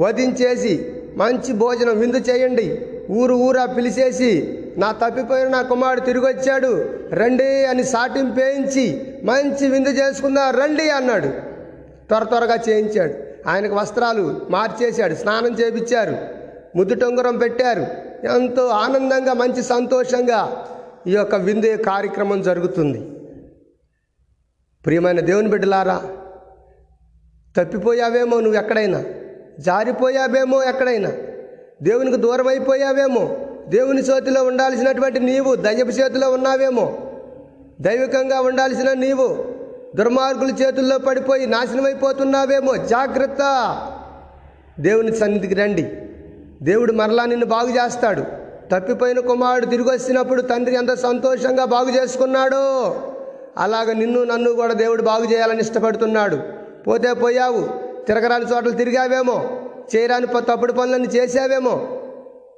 వధించేసి మంచి భోజనం విందు చేయండి. ఊరు ఊరా పిలిచేసి నా తప్పిపోయిన నా కుమారుడు తిరిగి వచ్చాడు. రండి అని సాటింపేయించి మంచి విందు చేసుకుందా రండి అన్నాడు. త్వర త్వరగా చేయించాడు. ఆయనకు వస్త్రాలు మార్చేశాడు స్నానం చేపించారు ముద్దు టొంగరం పెట్టారు. ఎంతో ఆనందంగా మంచి సంతోషంగా ఈ యొక్క విందు కార్యక్రమం జరుగుతుంది. ప్రియమైన దేవుని బిడ్డలారా తప్పిపోయావేమో నువ్వు ఎక్కడైనా జారిపోయావేమో ఎక్కడైనా దేవునికి దూరం అయిపోయావేమో దేవుని చేతిలో ఉండాల్సినటువంటి నీవు దయ్యపు చేతిలో ఉన్నావేమో దైవికంగా ఉండాల్సిన నీవు దుర్మార్గుల చేతుల్లో పడిపోయి నాశనమైపోతున్నావేమో జాగ్రత్త. దేవుని సన్నిధికి రండి. దేవుడు మరలా నిన్ను బాగు చేస్తాడు. తప్పిపోయిన కుమారుడు తిరిగి వచ్చినప్పుడు తండ్రి ఎంత సంతోషంగా బాగు చేసుకున్నాడో అలాగ నిన్ను నన్ను కూడా దేవుడు బాగు చేయాలని ఇష్టపడుతున్నాడు. పోతే పోయావు తిరగరాని చోట్ల తిరిగావేమో చేయరాని ప- తప్పుడు పనులన్నీ చేసావేమో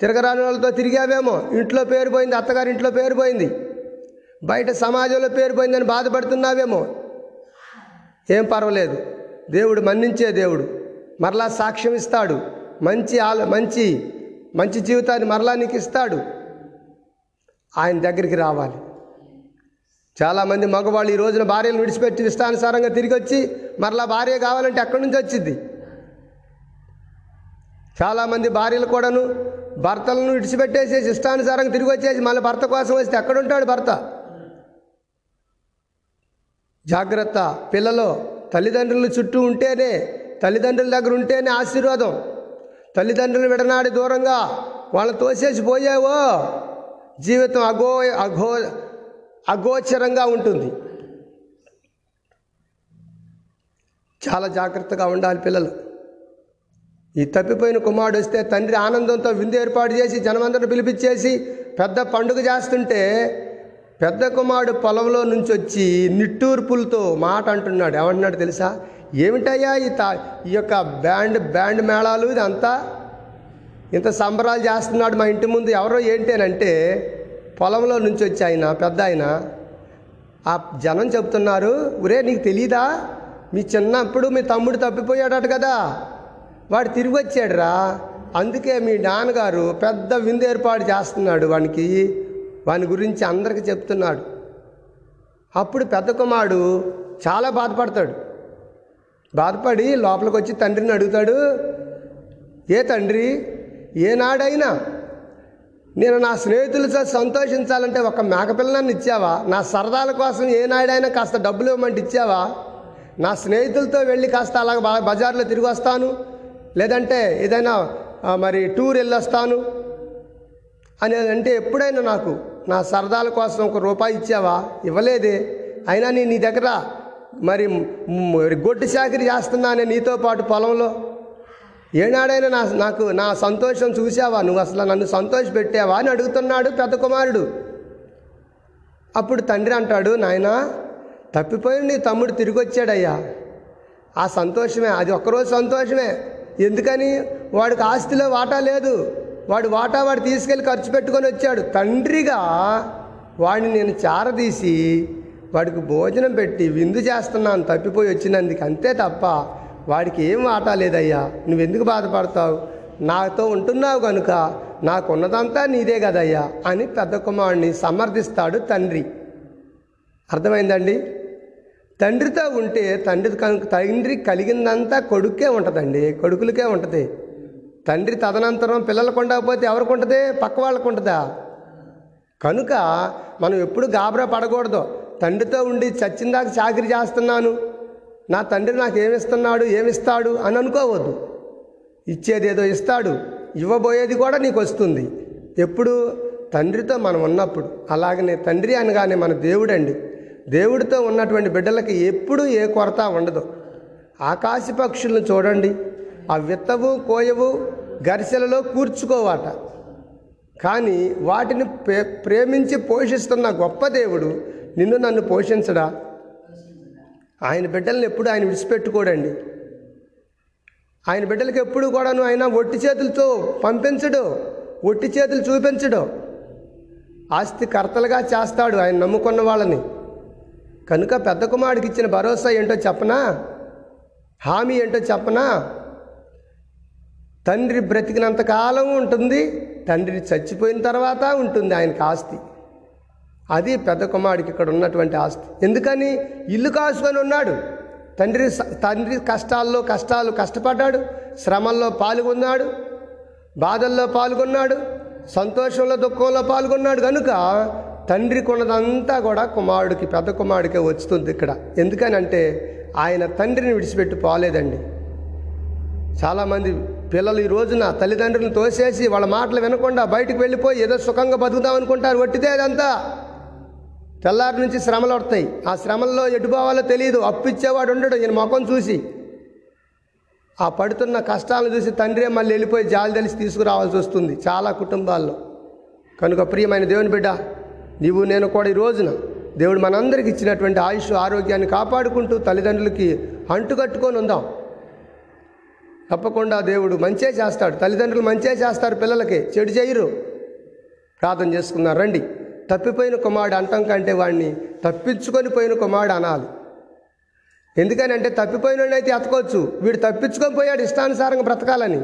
తిరగరాని వాళ్ళతో తిరిగావేమో ఇంట్లో పేరు పోయింది అత్తగారి ఇంట్లో పేరు పోయింది బయట సమాజంలో పేరు పోయిందని బాధపడుతున్నావేమో ఏం పర్వాలేదు. దేవుడు మన్నించే దేవుడు. మరలా సాక్ష్యం ఇస్తాడు. మంచి ఆలో మంచి మంచి జీవితాన్ని మరలా నీకు ఇస్తాడు. ఆయన దగ్గరికి రావాలి. చాలామంది మగవాళ్ళు ఈ రోజున భార్యను విడిచిపెట్టి ఇష్టానుసారంగా తిరిగి వచ్చి మరలా భార్య కావాలంటే ఎక్కడి నుంచి వచ్చింది? చాలామంది భార్యలు కూడాను భర్తలను విడిచిపెట్టేసేసి ఇష్టానుసారంగా తిరిగి వచ్చేసి మళ్ళీ భర్త కోసం వస్తే ఎక్కడుంటాడు భర్త? జాగ్రత్త. పిల్లలు తల్లిదండ్రుల చుట్టూ ఉంటేనే తల్లిదండ్రుల దగ్గర ఉంటేనే ఆశీర్వాదం. తల్లిదండ్రులు విడనాడి దూరంగా వాళ్ళని తోసేసి పోయావో జీవితం అగో అఘో అగోచరంగా ఉంటుంది. చాలా జాగ్రత్తగా ఉండాలి పిల్లలు. ఈ తప్పిపోయిన కుమారుడు వస్తే తండ్రి ఆనందంతో విందు ఏర్పాటు చేసి జనమందరిని పిలిపించేసి పెద్ద పండుగ చేస్తుంటే పెద్ద కుమారుడు పొలంలో నుంచి వచ్చి నిట్టూర్పులతో మాట అంటున్నాడు. ఏమంటున్నాడు తెలుసా? ఏమిటయ్యా ఈ తా ఈ యొక్క బ్యాండ్ బ్యాండ్ మేళాలు ఇదంతా? ఇంత సంబరాలు చేస్తున్నాడు మా ఇంటి ముందు ఎవరో ఏంటేనంటే పొలంలో నుంచి వచ్చి ఆయన పెద్ద ఆయన ఆ జనం చెప్తున్నారు ఒరే నీకు తెలీదా? మీ చిన్నప్పుడు మీ తమ్ముడు తప్పిపోయాడట కదా. వాడు తిరిగి వచ్చాడురా అందుకే మీ నాన్నగారు పెద్ద విందు ఏర్పాటు చేస్తున్నాడు వానికి. వాని గురించి అందరికి చెప్తున్నాడు. అప్పుడు పెద్ద కుమారుడు చాలా బాధపడతాడు. బాధపడి లోపలికి వచ్చి తండ్రిని అడుగుతాడు ఏ తండ్రి ఏనాడైనా నేను నా స్నేహితులతో సంతోషించాలంటే ఒక మేకపిల్లని ఇచ్చావా? నా సరదాల కోసం ఏనాడైనా కాస్త డబ్బులు ఇవ్వమంటే ఇచ్చావా? నా స్నేహితులతో వెళ్ళి కాస్త అలా బజార్లో తిరిగి వస్తాను లేదంటే ఏదైనా మరి టూర్ వెళ్ళొస్తాను అని అంటే ఎప్పుడైనా నాకు నా సరదాల కోసం ఒక రూపాయి ఇచ్చావా? ఇవ్వలేదే. అయినా నేను నీ దగ్గర మరి గొడ్డు చాకరీ చేస్తున్నానే నీతో పాటు పొలంలో? ఏనాడైనా నా నాకు నా సంతోషం చూసావా నువ్వు అసలు నన్ను సంతోష పెట్టావా అని అడుగుతున్నాడు పెద్ద కుమారుడు. అప్పుడు తండ్రి అంటాడు నాయనా తప్పిపోయి నీ తమ్ముడు తిరిగి వచ్చాడయ్యా ఆ సంతోషమే. అది ఒక్కరోజు సంతోషమే. ఎందుకని? వాడికి ఆస్తిలో వాటా లేదు. వాడు వాటా వాడు తీసుకెళ్ళి ఖర్చు పెట్టుకొని వచ్చాడు. తండ్రిగా వాడిని నేను చారదీసి వాడికి భోజనం పెట్టి విందు చేస్తున్నాను తప్పిపోయి వచ్చినందుకు అంతే తప్ప వాడికి ఏం వాటా లేదయ్యా. నువ్వెందుకు బాధపడతావు? నాతో ఉంటున్నావు కనుక నాకున్నదంతా నీదే కదయ్యా అని పెద్ద కుమారుడిని సమర్థిస్తాడు తండ్రి. అర్థమైందండి? తండ్రితో ఉంటే తండ్రి కనుక తండ్రి కలిగిందంతా కొడుకే ఉంటుందండి కొడుకులకే ఉంటుంది. తండ్రి తదనంతరం పిల్లలకు ఉండకపోతే ఎవరికి ఉంటుంది పక్క వాళ్ళకు ఉంటుందా కనుక మనం ఎప్పుడు గాబరా పడకూడదు. తండ్రితో ఉండి చచ్చిందాక చాకరీ చేస్తున్నాను. నా తండ్రి నాకు ఏమిస్తున్నాడు ఏమిస్తాడు? అని అనుకోవద్దు. ఇచ్చేది ఏదో ఇస్తాడు. ఇవ్వబోయేది కూడా నీకు వస్తుంది ఎప్పుడు? తండ్రితో మనం ఉన్నప్పుడు. అలాగనే తండ్రి అనగానే మన దేవుడండి. దేవుడితో ఉన్నటువంటి బిడ్డలకి ఎప్పుడూ ఏ కొరత ఉండదు. ఆకాశ పక్షులను చూడండి. ఆ విత్తవు కోయవు గరిసెలలో కూర్చుకోవాట. కానీ వాటిని ప్రే ప్రేమించి పోషిస్తున్న గొప్ప దేవుడు నిన్ను నన్ను పోషించడా? ఆయన బిడ్డల్ని ఎప్పుడు ఆయన విడిచిపెట్టుకోడండి. ఆయన బిడ్డలకు ఎప్పుడు కూడాను ఆయన ఒట్టి చేతులతో పంపించడు ఒట్టి చేతులు చూపించడు. ఆస్తి కర్తలుగా చేస్తాడు ఆయన నమ్ముకున్న వాళ్ళని. కనుక పెద్ద కుమారుడికి ఇచ్చిన భరోసా ఏంటో చెప్పనా? హామీ ఏంటో చెప్పనా? తండ్రి బ్రతికినంత కాలం ఉంటుంది తండ్రి చచ్చిపోయిన తర్వాత ఉంటుంది ఆయనకి ఆస్తి. అది పెద్ద కుమారుడికి ఇక్కడ ఉన్నటువంటి ఆస్తి. ఎందుకని? ఇల్లు కాసుకొని ఉన్నాడు. తండ్రి తండ్రి కష్టాల్లో కష్టాలు కష్టపడ్డాడు శ్రమల్లో పాల్గొన్నాడు బాధల్లో పాల్గొన్నాడు సంతోషంలో దుఃఖంలో పాల్గొన్నాడు. కనుక తండ్రి కొన్నదంతా కూడా కుమారుడికి పెద్ద కుమారుడికే వస్తుంది ఇక్కడ. ఎందుకనంటే ఆయన తండ్రిని విడిచిపెట్టి పోలేదండి. చాలామంది పిల్లలు ఈ రోజున తల్లిదండ్రులను తోసేసి వాళ్ళ మాటలు వినకుండా బయటకు వెళ్ళిపోయి ఏదో సుఖంగా బతుకుదాం అనుకుంటారు. వట్టితే అదంతా. తెల్లారి నుంచి శ్రమలు వస్తాయి. ఆ శ్రమల్లో ఎటు పోవాలో తెలియదు. అప్పు ఇచ్చేవాడు ఉండడు. ఈయన ముఖం చూసి. ఆ పడుతున్న కష్టాలను చూసి తండ్రే మళ్ళీ వెళ్ళిపోయి జాలి తెలిసి తీసుకురావాల్సి వస్తుంది చాలా కుటుంబాల్లో. కనుక ప్రియమైన దేవుని బిడ్డ నీవు నేను కూడా ఈ రోజున దేవుడు మనందరికి ఇచ్చినటువంటి ఆయుష్ ఆరోగ్యాన్ని కాపాడుకుంటూ తల్లిదండ్రులకి అంటుకట్టుకొని ఉందాం. తప్పకుండా దేవుడు మంచే చేస్తాడు. తల్లిదండ్రులు మంచే చేస్తారు పిల్లలకి. చెడు చేయరు. ప్రార్థన చేసుకున్నారు. రండి. తప్పిపోయిన కుమారుడు అంటం కంటే వాడిని తప్పించుకొని పోయిన కుమారుడు అనాలి. ఎందుకని అంటే తప్పిపోయిన అయితే ఎతకొచ్చు. వీడు తప్పించుకొని పోయాడు ఇష్టానుసారంగా బ్రతకాలని.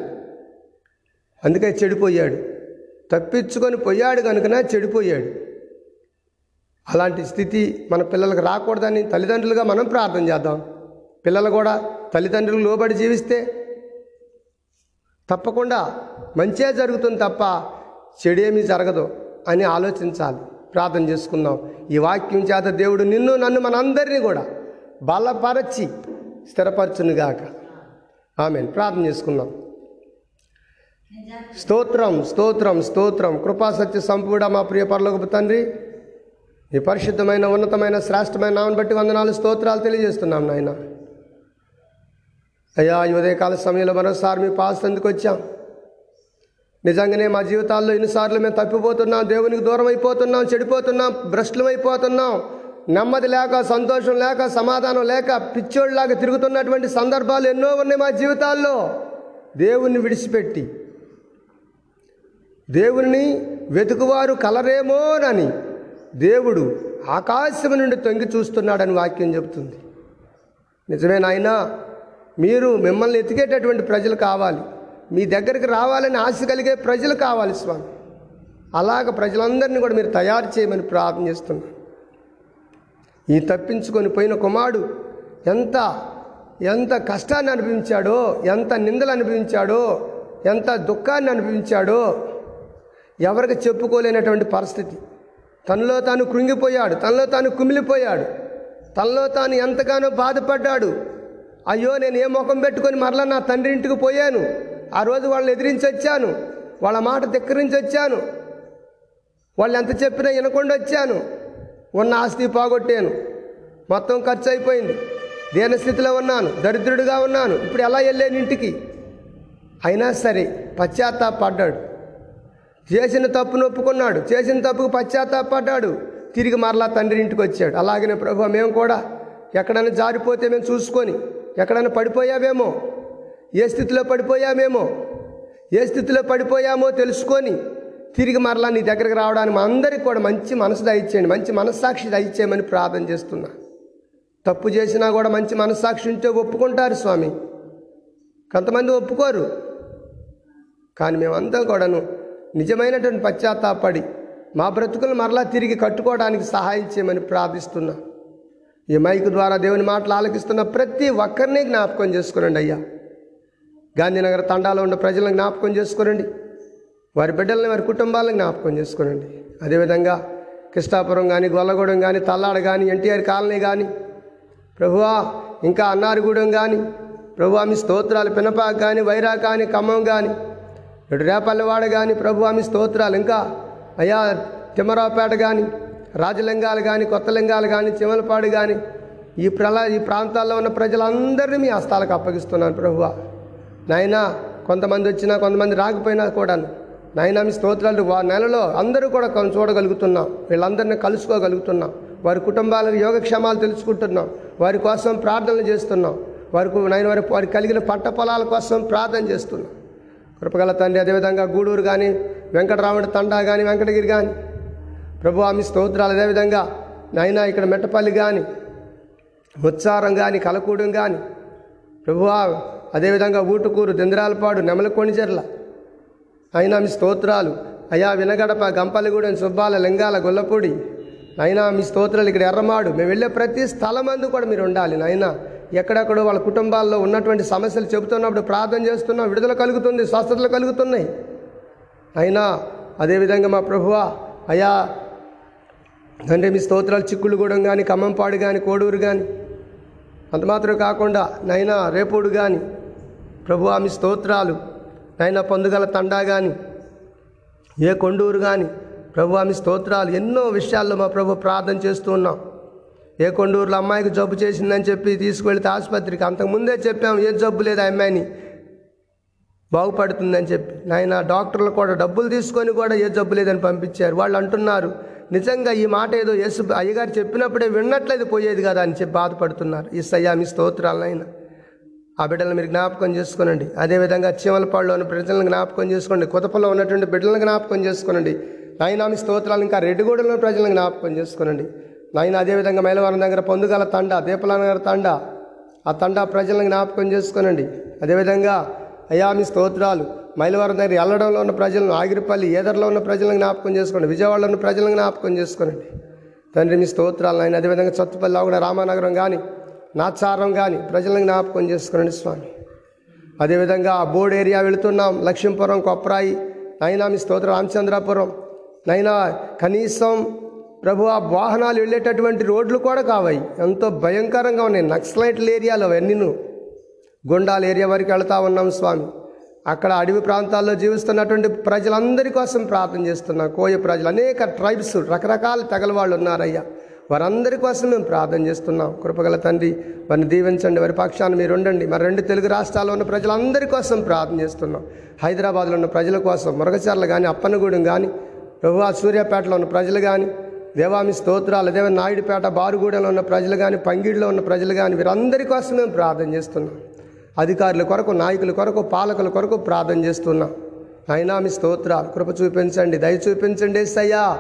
అందుకే చెడిపోయాడు. తప్పించుకొని పోయాడు కనుకనే చెడిపోయాడు. అలాంటి స్థితి మన పిల్లలకు రాకూడదని తల్లిదండ్రులుగా మనం ప్రార్థన చేద్దాం. పిల్లలు కూడా తల్లిదండ్రులు లోబడి జీవిస్తే తప్పకుండా మంచే జరుగుతుంది తప్ప చెడేమీ జరగదు అని ఆలోచించాలి. ప్రార్థన చేసుకుందాం. ఈ వాక్యం చేత దేవుడు నిన్ను నన్ను మనందరినీ కూడా బలపరచి స్థిరపరచునుగాక. ఆమె ప్రార్థన చేసుకుందాం. స్తోత్రం స్తోత్రం స్తోత్రం. కృపాసత్య సంపూడ మా ప్రియ పరలోకపు తండ్రి ఈ పరిశుద్ధమైన ఉన్నతమైన శ్రేష్టమైన నామని బట్టి వందనాలు స్తోత్రాలు తెలియజేస్తున్నాం నాయన. అయ్యా ఈ ఉదయకాల సమయంలో మరోసారి మీ పాస్ ఎందుకు వచ్చాం. నిజంగానే మా జీవితాల్లో ఎన్నిసార్లు మేము తప్పిపోతున్నాం దేవునికి దూరం అయిపోతున్నాం చెడిపోతున్నాం భ్రష్టులం అయిపోతున్నాం నెమ్మది లేక సంతోషం లేక సమాధానం లేక పిచ్చోళ్ళలాగా తిరుగుతున్నటువంటి సందర్భాలు ఎన్నో ఉన్నాయి మా జీవితాల్లో. దేవుణ్ణి విడిచిపెట్టి దేవుని వెతుకువారు కలరేమోనని దేవుడు ఆకాశం నుండి తొంగి చూస్తున్నాడని వాక్యం చెబుతుంది. నిజమే నాయనా? మీరు మిమ్మల్ని ఎతికేటటువంటి ప్రజలు కావాలి. మీ దగ్గరికి రావాలని ఆశ కలిగే ప్రజలు కావాలి స్వామి. అలాగ ప్రజలందరినీ కూడా మీరు తయారు చేయమని ప్రార్థన చేస్తున్నాను ఈ తప్పించుకొని పోయిన కుమారుడు ఎంత ఎంత కష్టాన్ని అనుభవించాడో ఎంత నిందలు అనుభవించాడో ఎంత దుఃఖాన్ని అనుభవించాడో ఎవరికి చెప్పుకోలేనటువంటి పరిస్థితి. తనలో తాను కృంగిపోయాడు తనలో తాను కుమిలిపోయాడు తనలో తాను ఎంతగానో బాధపడ్డాడు అయ్యో నేను ఏ ముఖం పెట్టుకొని మరలా నా తండ్రి ఇంటికి పోయాను? ఆ రోజు వాళ్ళని ఎదిరించి వచ్చాను. వాళ్ళ మాట ధిక్కరించి వచ్చాను. వాళ్ళు ఎంత చెప్పినా వినకుండా వచ్చాను. ఉన్న ఆస్తి పోగొట్టాను. మొత్తం ఖర్చు అయిపోయింది. దీన స్థితిలో ఉన్నాను. దరిద్రుడిగా ఉన్నాను. ఇప్పుడు ఎలా వెళ్ళాను ఇంటికి? అయినా సరే పశ్చాత్తాపడ్డాడు. చేసిన తప్పును ఒప్పుకున్నాడు. చేసిన తప్పుకు పశ్చాత్తాపడ్డాడు. తిరిగి మరలా తండ్రి ఇంటికి వచ్చాడు. అలాగనే ప్రభు మేము కూడా ఎక్కడైనా జారిపోతే మేము చూసుకొని ఎక్కడైనా పడిపోయావేమో? ఏ స్థితిలో పడిపోయామేమో ఏ స్థితిలో పడిపోయామో తెలుసుకొని తిరిగి మరలా నీ దగ్గరికి రావడానికి మా అందరికి కూడా మంచి మనసు దయచేయండి. మంచి మనస్సాక్షి దయచేయమని ప్రార్థన చేస్తున్నా. తప్పు చేసినా కూడా మంచి మనస్సాక్షి ఉంటే ఒప్పుకుంటారు స్వామి. కొంతమంది ఒప్పుకోరు. కానీ మేమందరం కూడాను నిజమైనటువంటి పశ్చాత్తాపడి మా బ్రతుకులు మరలా తిరిగి కట్టుకోవడానికి సహాయం చేయమని ప్రార్థిస్తున్నా. ఈ మైక్ ద్వారా దేవుని మాటలు ఆలకిస్తున్న ప్రతి ఒక్కరిని జ్ఞాపకం చేసుకునండి అయ్యా. గాంధీనగర్ తండాలో ఉన్న ప్రజలను జ్ఞాపకం చేసుకునండి. వారి బిడ్డల్ని వారి కుటుంబాలను జ్ఞాపకం చేసుకోనండి. అదేవిధంగా కృష్ణాపురం కానీ గొల్లగూడెం కానీ తల్లాడ కానీ ఎన్టీఆర్ కాలనీ కానీ ప్రభువా ఇంకా అన్నారిగూడెం కానీ ప్రభువా మీ స్తోత్రాలు పినపాక కానీ వైరా కానీ ఖమ్మం కానీ ఇటు కానీ ప్రభువా మీ స్తోత్రాలు ఇంకా అయ్యా తిమ్మరావుపేట కానీ రాజలింగాలు కానీ కొత్త లింగాలు కానీ చిమలపాడు కానీ ఈ ప్రలా ఈ ప్రాంతాల్లో ఉన్న ప్రజలందరినీ మీ హస్తాలకు అప్పగిస్తున్నాను ప్రభువ. నాయనా కొంతమంది వచ్చినా కొంతమంది రాకపోయినా కూడా నాయనా మీ స్తోత్రాలు వా నెలలో అందరూ కూడా చూడగలుగుతున్నాం. వీళ్ళందరినీ కలుసుకోగలుగుతున్నాం. వారి కుటుంబాలకు యోగక్షేమాలు తెలుసుకుంటున్నాం. వారి కోసం ప్రార్థనలు చేస్తున్నాం. వారికి నైన్ వారి వారికి కలిగిన పంట పొలాల కోసం ప్రార్థన చేస్తున్నాం. కృపగల తండ్రి అదేవిధంగా గూడూరు కానీ వెంకటరాముడి తండా కానీ వెంకటగిరి కానీ ప్రభు ఆమె స్తోత్రాలు. అదేవిధంగా నైనా ఇక్కడ మెట్టపల్లి కానీ ముత్సారం కానీ కలకూడం కానీ ప్రభువా అదేవిధంగా ఊటుకూరు దింద్రాలపాడు నెమలకొణిచెర్ల అయినా మీ స్తోత్రాలు. అయా వినగడప గంపలగూడెం సుబ్బాల లింగాల గొల్లపూడి. అయినా మీ స్తోత్రాలు ఇక్కడ ఎర్రమాడు. మేము వెళ్ళే ప్రతి స్థలమందు కూడా మీరు ఉండాలి నైనా ఎక్కడెక్కడో వాళ్ళ కుటుంబాల్లో ఉన్నటువంటి సమస్యలు చెబుతున్నప్పుడు ప్రార్థన చేస్తున్నాం. విడుదల కలుగుతుంది స్వస్థతలు కలుగుతున్నాయి. అయినా అదేవిధంగా మా ప్రభువా అయా తండ్రి మీ స్తోత్రాలు చిక్కుడుగూడెం కానీ ఖమ్మంపాడు కానీ కోడూరు కానీ అంత మాత్రమే కాకుండా నైనా రేపుడు కానీ ప్రభు ఆమె స్తోత్రాలు నైనా పొందుగల తండా కానీ ఏ కొండూరు కానీ ప్రభు ఆమె స్తోత్రాలు ఎన్నో విషయాల్లో మా ప్రభు ప్రార్థన చేస్తూ ఉన్నాం. ఏ కొండూరులో అమ్మాయికి జబ్బు చేసిందని చెప్పి తీసుకువెళ్తే ఆసుపత్రికి అంతకుముందే చెప్పాం ఏ జబ్బు లేదు ఆ అమ్మాయిని. బాగుపడుతుందని చెప్పి. నాయన డాక్టర్లు కూడా డబ్బులు తీసుకొని కూడా ఏ జబ్బు లేదని పంపించారు. వాళ్ళు అంటున్నారు నిజంగా ఈ మాట ఏదో యేసు అయ్యగారు చెప్పినప్పుడే విన్నట్లయితే పోయేది కదా అని చెప్పి బాధపడుతున్నారు. ఈ సయ్యా మీ స్తోత్రాలనైనా. ఆ బిడ్డలను మీరు జ్ఞాపకం చేసుకోనండి. అదేవిధంగా చీమలపాడులో ఉన్న ప్రజలను జ్ఞాపకం చేసుకోండి కుతపలో ఉన్నటువంటి బిడ్డలను జ్ఞాపకం చేసుకోనండి. నాయనా మీ స్తోత్రాలు ఇంకా రెడ్డిగూడలో ప్రజలను జ్ఞాపకం చేసుకోనండి. నాయన అదేవిధంగా మైలవరం దగ్గర పొందుగల తండ దీపలానగర్ తండ ఆ తండా ప్రజలను జ్ఞాపకం చేసుకోనండి. అదేవిధంగా అయ్యా మీ స్తోత్రాలు మైలవరం దగ్గర ఎల్లడంలో ఉన్న ప్రజలను ఆగిరిపల్లి ఏదర్లో ఉన్న ప్రజలను జ్ఞాపకం చేసుకోండి. విజయవాడలో ఉన్న ప్రజలను జ్ఞాపకం చేసుకోనండి. తండ్రి మీ స్తోత్రాలు ఆయన అదేవిధంగా చొత్తుపల్లి కూడా రామానగరం కానీ నాచారం కానీ ప్రజలను జ్ఞాపకం చేసుకోనండి స్వామి. అదేవిధంగా ఆ బోర్డు ఏరియా వెళుతున్నాం. లక్ష్మీపురం కొప్రాయి నైనా మీ స్తోత్ర రామచంద్రాపురం. నైనా కనీసం ప్రభు ఆ వాహనాలు వెళ్ళేటటువంటి రోడ్లు కూడా కావాయి. ఎంతో భయంకరంగా ఉన్నాయి. నక్సలైట్ల ఏరియాలో అవన్నీ గుండాల ఏరియా వరకు వెళ్తా ఉన్నాం స్వామి. అక్కడ అడవి ప్రాంతాల్లో జీవిస్తున్నటువంటి ప్రజలందరి కోసం ప్రార్థన చేస్తున్నాం. కోయ ప్రజలు అనేక ట్రైబ్స్ రకరకాల తెగల వాళ్ళు ఉన్నారయ్యా. వారందరి కోసం మేము ప్రార్థన చేస్తున్నాం. కృపగల తండ్రి వారిని దీవించండి వారి పక్షాన్ని మీరు ఉండండి. మరి రెండు తెలుగు రాష్ట్రాల్లో ఉన్న ప్రజలందరి కోసం ప్రార్థన చేస్తున్నాం. హైదరాబాద్లో ఉన్న ప్రజల కోసం మురగచర్ల కానీ అప్పనగూడెం కానీ ప్రభు సూర్యాపేటలో ఉన్న ప్రజలు కానీ దేవామి స్తోత్రాలు దేవ నాయుడుపేట బారుగూడెంలో ఉన్న ప్రజలు కానీ పంగిడిలో ఉన్న ప్రజలు కానీ వీరందరి కోసం మేము ప్రార్థన చేస్తున్నాం. అధికారుల కొరకు నాయకుల కొరకు పాలకుల కొరకు ప్రార్థన చేస్తున్నా. అయినా మీ స్తోత్ర కృప చూపించండి దయ చూపించండి సయ్యా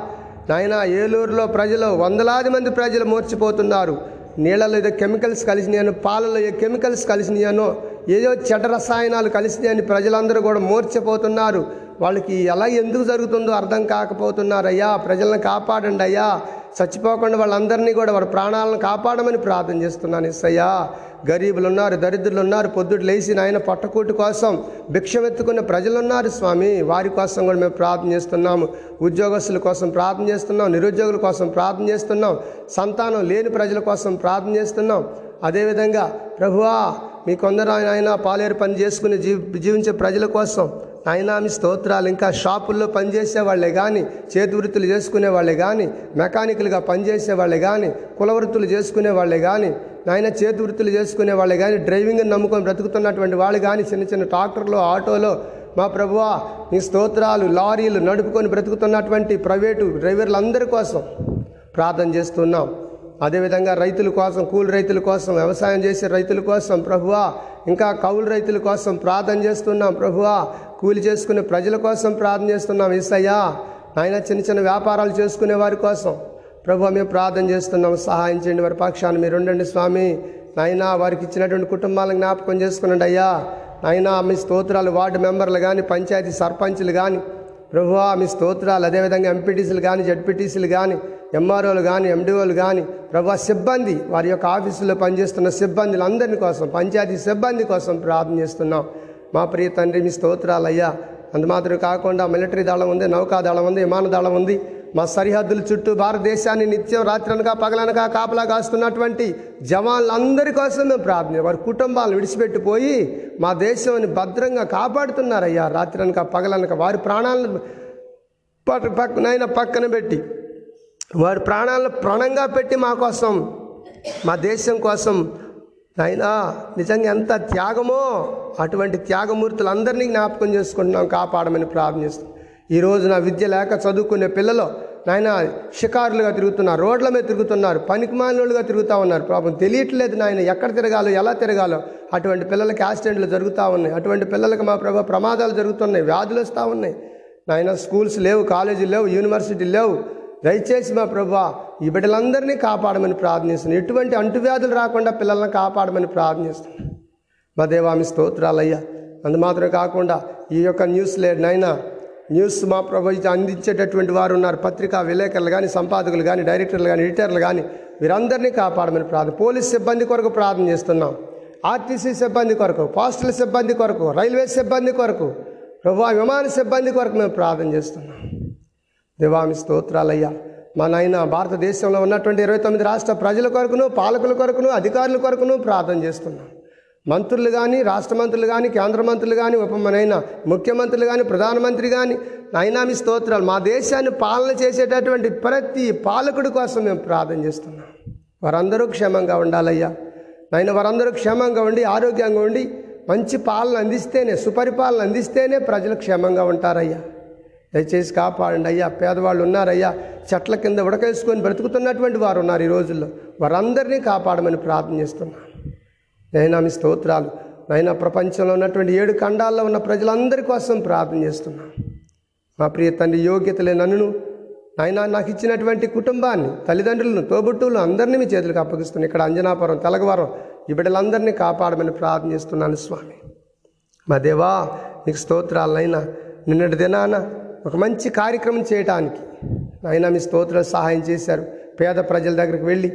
నాయన ఏలూరులో ప్రజలు వందలాది మంది ప్రజలు మూర్చిపోతున్నారు. నీళ్ళలో ఏదో కెమికల్స్ కలిసినాయను పాలలో ఏ కెమికల్స్ కలిసినాయనో ఏదో చెడ్డ రసాయనాలు కలిసినాయని ప్రజలందరూ కూడా మూర్చిపోతున్నారు. వాళ్ళకి ఎలా ఎందుకు జరుగుతుందో అర్థం కాకపోతున్నారు అయ్యా ప్రజలను కాపాడండి అయ్యా. చచ్చిపోకుండా వాళ్ళందరినీ కూడా వారి ప్రాణాలను కాపాడమని ప్రార్థన చేస్తున్నాను ఎస్సయ్యా గరీబులు ఉన్నారు దరిద్రులు ఉన్నారు పొద్దుట లేచి నాయన పట్టకూటి కోసం భిక్షమెత్తుకున్న ప్రజలు ఉన్నారు స్వామి. వారి కోసం కూడా మేము ప్రార్థన చేస్తున్నాము. ఉద్యోగస్తుల కోసం ప్రార్థన చేస్తున్నాం. నిరుద్యోగుల కోసం ప్రార్థన చేస్తున్నాం. సంతానం లేని ప్రజల కోసం ప్రార్థన చేస్తున్నాం. అదేవిధంగా ప్రభువా మీ కొందరు ఆయన పాలేరు పని చేసుకుని జీవి జీవించే ప్రజల కోసం నాయనా మీ స్తోత్రాలు ఇంకా షాపుల్లో పనిచేసే వాళ్ళే కానీ చేతివృత్తులు చేసుకునే వాళ్ళే కానీ మెకానికల్గా పనిచేసే వాళ్ళే కానీ కులవృత్తులు చేసుకునే వాళ్ళే కానీ నాయన చేతివృత్తులు చేసుకునే వాళ్ళే కానీ డ్రైవింగ్ నమ్ముకొని బ్రతుకుతున్నటువంటి వాళ్ళు కానీ చిన్న చిన్న ట్రాక్టర్లో ఆటోలో మా ప్రభువా నీ స్తోత్రాలు లారీలు నడుపుకొని బ్రతుకుతున్నటువంటి ప్రైవేటు డ్రైవర్లందరి కోసం ప్రార్థన చేస్తున్నాం. అదేవిధంగా రైతుల కోసం కూలి రైతుల కోసం వ్యవసాయం చేసే రైతుల కోసం ప్రభువా ఇంకా కౌలు రైతుల కోసం ప్రార్థన చేస్తున్నాం ప్రభువా. కూలి చేసుకునే ప్రజల కోసం ప్రార్థన చేస్తున్నాం ఏసయ్యా. నాయన చిన్న చిన్న వ్యాపారాలు చేసుకునే వారి కోసం. ప్రభు మేము ప్రార్థన చేస్తున్నాం. సహాయం చేయండి వారి పక్షాన్ని మీరు ఉండండి స్వామి. నాయనా వారికి ఇచ్చినటువంటి కుటుంబాలను జ్ఞాపకం చేసుకునండి అయ్యా. నాయనా మీ స్తోత్రాలు వార్డు మెంబర్లు కానీ పంచాయతీ సర్పంచ్లు కానీ ప్రభువా మీ స్తోత్రాలు అదేవిధంగా ఎంపీటీసీలు కానీ జడ్పీటీసీలు కానీ ఎంఆర్ఓలు కానీ ఎండిఓలు కానీ ప్రభా సిబ్బంది వారి యొక్క ఆఫీసులో పనిచేస్తున్న సిబ్బందులు అందరి కోసం పంచాయతీ సిబ్బంది కోసం ప్రార్థన చేస్తున్నాం. మా ప్రియ తండ్రి మీ స్తోత్రాలు అయ్యా అందుమాత్రం కాకుండా మిలిటరీ దళం ఉంది నౌకాదళం ఉంది విమాన దళం ఉంది. మా సరిహద్దుల చుట్టూ భారతదేశాన్ని నిత్యం రాత్రనగా పగలనగా కాపలా కాస్తున్నటువంటి జవాన్లందరి కోసం మేము ప్రార్థన వారి కుటుంబాలను విడిచిపెట్టిపోయి మా దేశాన్ని భద్రంగా కాపాడుతున్నారయ్యా. రాత్రనక పగలనక వారి ప్రాణాలను పక్క పక్కనైనా పక్కన పెట్టి వారి ప్రాణాలను ప్రాణంగా పెట్టి మా కోసం మా దేశం కోసం నాయనా నిజంగా ఎంత త్యాగమో అటువంటి త్యాగమూర్తులందరినీ జ్ఞాపకం చేసుకుంటున్నాం కాపాడమని ప్రార్థన చేస్తున్నాం ఈరోజు నా విద్య లేక చదువుకునే పిల్లలు నాయన షికారులుగా తిరుగుతున్నారు రోడ్ల మీద తిరుగుతున్నారు పనికిమాలినోళ్ళుగా తిరుగుతూ ఉన్నారు. పాపం తెలియట్లేదు నాయన ఎక్కడ తిరగాలో ఎలా తిరగాలో. అటువంటి పిల్లలకి యాక్సిడెంట్లు జరుగుతూ ఉన్నాయి. అటువంటి పిల్లలకి మా ప్రభు ప్రమాదాలు జరుగుతున్నాయి వ్యాధులు వస్తూ ఉన్నాయి. నాయన స్కూల్స్ లేవు కాలేజీలు లేవు యూనివర్సిటీలు లేవు. దయచేసి మా ప్రభా ఈ బిడ్డలందరినీ కాపాడమని ప్రార్థనిస్తున్నాను ఎటువంటి అంటువ్యాధులు రాకుండా పిల్లల్ని కాపాడమని ప్రార్థనిస్తున్నాను మా దేవామి స్తోత్రాలయ్యా. అందు మాత్రమే కాకుండా ఈ యొక్క న్యూస్ లేనైనా న్యూస్ మా ప్రభు అందించేటటువంటి వారు ఉన్నారు. పత్రికా విలేకరులు కానీ సంపాదకులు కానీ డైరెక్టర్లు కానీ ఎడిటర్లు కానీ వీరందరినీ కాపాడమని ప్రార్థన పోలీస్ సిబ్బంది కొరకు ప్రార్థన చేస్తున్నాం. ఆర్టీసీ సిబ్బంది కొరకు పోస్టల్ సిబ్బంది కొరకు రైల్వే సిబ్బంది కొరకు ప్రభు విమాన సిబ్బంది కొరకు మేము ప్రార్థన చేస్తున్నాం. దేవామి స్తోత్రాలయ్యా. మా నాయన భారతదేశంలో ఉన్నటువంటి ఇరవై తొమ్మిది రాష్ట్ర ప్రజల కొరకును పాలకుల కొరకును అధికారుల కొరకును ప్రార్థన చేస్తున్నాం. మంత్రులు కానీ రాష్ట్ర మంత్రులు కానీ కేంద్ర మంత్రులు కానీ ఉపమనైనా ముఖ్యమంత్రులు కానీ ప్రధానమంత్రి కానీ నైనామి స్తోత్రాలు మా దేశాన్ని పాలన చేసేటటువంటి ప్రతి పాలకుడి కోసం మేము ప్రార్థన చేస్తున్నాం. వారందరూ క్షేమంగా ఉండాలయ్యా. నాయన వారందరూ క్షేమంగా ఉండి ఆరోగ్యంగా ఉండి మంచి పాలన అందిస్తేనే సుపరిపాలన అందిస్తేనే ప్రజలు క్షేమంగా ఉంటారయ్యా. దయచేసి కాపాడండి అయ్యా. పేదవాళ్ళు ఉన్నారయ్యా. చెట్ల కింద ఉడకేసుకొని బ్రతుకుతున్నటువంటి వారు ఉన్నారు ఈ రోజుల్లో. వారందరినీ కాపాడమని ప్రార్థన చేస్తున్నాను. నైనా మీ స్తోత్రాలు. నైనా ప్రపంచంలో ఉన్నటువంటి ఏడు ఖండాల్లో ఉన్న ప్రజలందరి కోసం ప్రార్థన చేస్తున్నాను. మా ప్రియ తండ్రి యోగ్యత నన్ను నాయన నాకు ఇచ్చినటువంటి కుటుంబాన్ని తల్లిదండ్రులను తోబుట్టువులు అందరినీ మీ చేతులకు అప్పగిస్తున్నాను. ఇక్కడ అంజనాపురం తెలగవరం ఈ బిడ్డలందరినీ కాపాడమని ప్రార్థన చేస్తున్నాను స్వామి. మా దేవా నీకు స్తోత్రాలనైనా నిన్నటి దినాన ఒక మంచి కార్యక్రమం చేయటానికి నాయన మీ స్తోత్రాలు సహాయం చేశారు. పేద ప్రజల దగ్గరికి వెళ్ళి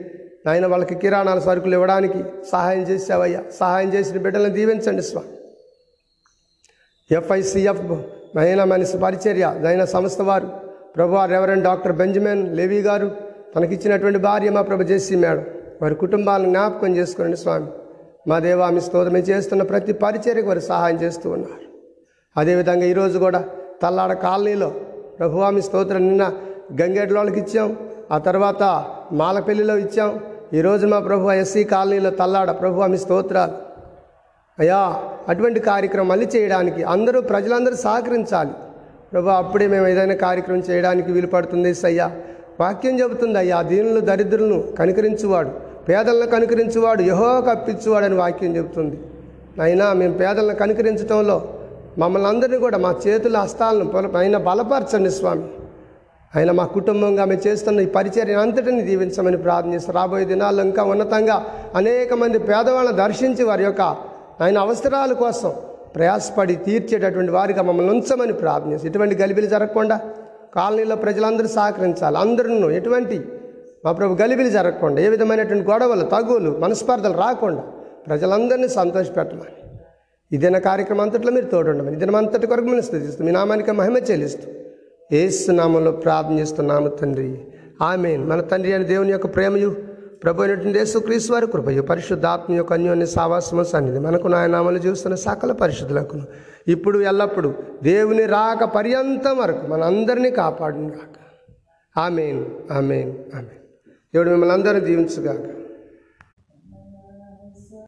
నాయన వాళ్ళకి కిరాణాల సరుకులు ఇవ్వడానికి సహాయం చేసావయ్యా సహాయం చేసిన బిడ్డలను దీవించండి స్వామి. ఎఫ్ఐసిఎఫ్ నయన మనిషి పరిచర్య నయన సంస్థ వారు. ప్రభు రెవరెండ్ డాక్టర్ బెంజమిన్ లేవీ గారు. తనకిచ్చినటువంటి భార్య మా ప్రభు జెస్సీ మేడం. వారి కుటుంబాలను జ్ఞాపకం చేసుకోండి స్వామి. మా దేవామి మీ చేస్తున్న ప్రతి పరిచర్యకు వారు సహాయం చేస్తూ ఉన్నారు. అదేవిధంగా ఈరోజు కూడా తల్లాడ కాలనీలో ప్రభువామి స్తోత్రం నిన్న గంగేడ్ల వాళ్ళకి ఇచ్చాం. ఆ తర్వాత మాలపల్లిలో ఇచ్చాం. ఈరోజు మా ప్రభు ఎస్సీ కాలనీలో తల్లాడ ప్రభు మీ స్తోత్రాలు అయ్యా అటువంటి కార్యక్రమం మళ్ళీ చేయడానికి అందరూ ప్రజలందరూ సహకరించాలి. ప్రభు అప్పుడే మేము ఏదైనా కార్యక్రమం చేయడానికి వీలు పడుతుంది అయ్యా. వాక్యం చెబుతుంది అయ్యా దీనులు దరిద్రులను కనికరించువాడు పేదలను కనికరించువాడు యహో కప్పించువాడు అని వాక్యం చెబుతుంది. అయినా మేము పేదలను కనికరించడంలో మమ్మల్ని అందరినీ కూడా మా చేతుల హస్తాలను ఆయన బలపరచండి స్వామి. ఆయన మా కుటుంబంగా మేము చేస్తున్న ఈ పరిచర్య అంతటిని దీవించమని ప్రార్థిస్తూ రాబోయే దినాల్లో ఇంకా ఉన్నతంగా అనేక మంది పేదవాళ్ళని దర్శించి వారి యొక్క ఆయన అవసరాల కోసం ప్రయాసపడి తీర్చేటటువంటి వారిగా మమ్మల్ని ఉంచమని ప్రార్థన ఎటువంటి గలిబిలి జరగకుండా కాలనీలో ప్రజలందరూ సహకరించాలి. అందరూ ఎటువంటి మా ప్రభు గలిబిలు జరగకుండా ఏ విధమైనటువంటి గొడవలు తగులు మనస్పర్ధలు రాకుండా ప్రజలందరినీ సంతోషపెట్టమని ఇదైనా కార్యక్రమం అంతట్లో మీరు తోడుండమని. ఇదిన అంతటి కొరకు మిమ్మల్ని స్థితిస్తూ మీ నామానికి మహిమ చెల్లిస్తూ. ఏసు నామంలో ప్రార్థన చేస్తున్నాము తండ్రి. ఆమెన్. మన తండ్రి అని దేవుని యొక్క ప్రేమయు ప్రభు అయినటువంటి యేసుక్రీస్తు వారి కృపయు పరిశుద్ధాత్మ యొక్క అన్యోన్య సావాసము సన్నిధి మనకు నాయనామలు చూస్తున్న సకల పరిశుద్ధులకు ఇప్పుడు ఎల్లప్పుడు దేవుని రాక పర్యంతం వరకు మన అందరినీ కాపాడును రాక ఆమెన్. ఆమెన్. ఆమెన్. దేవుడు మిమ్మల్ని అందరినీ దీవించుగాక.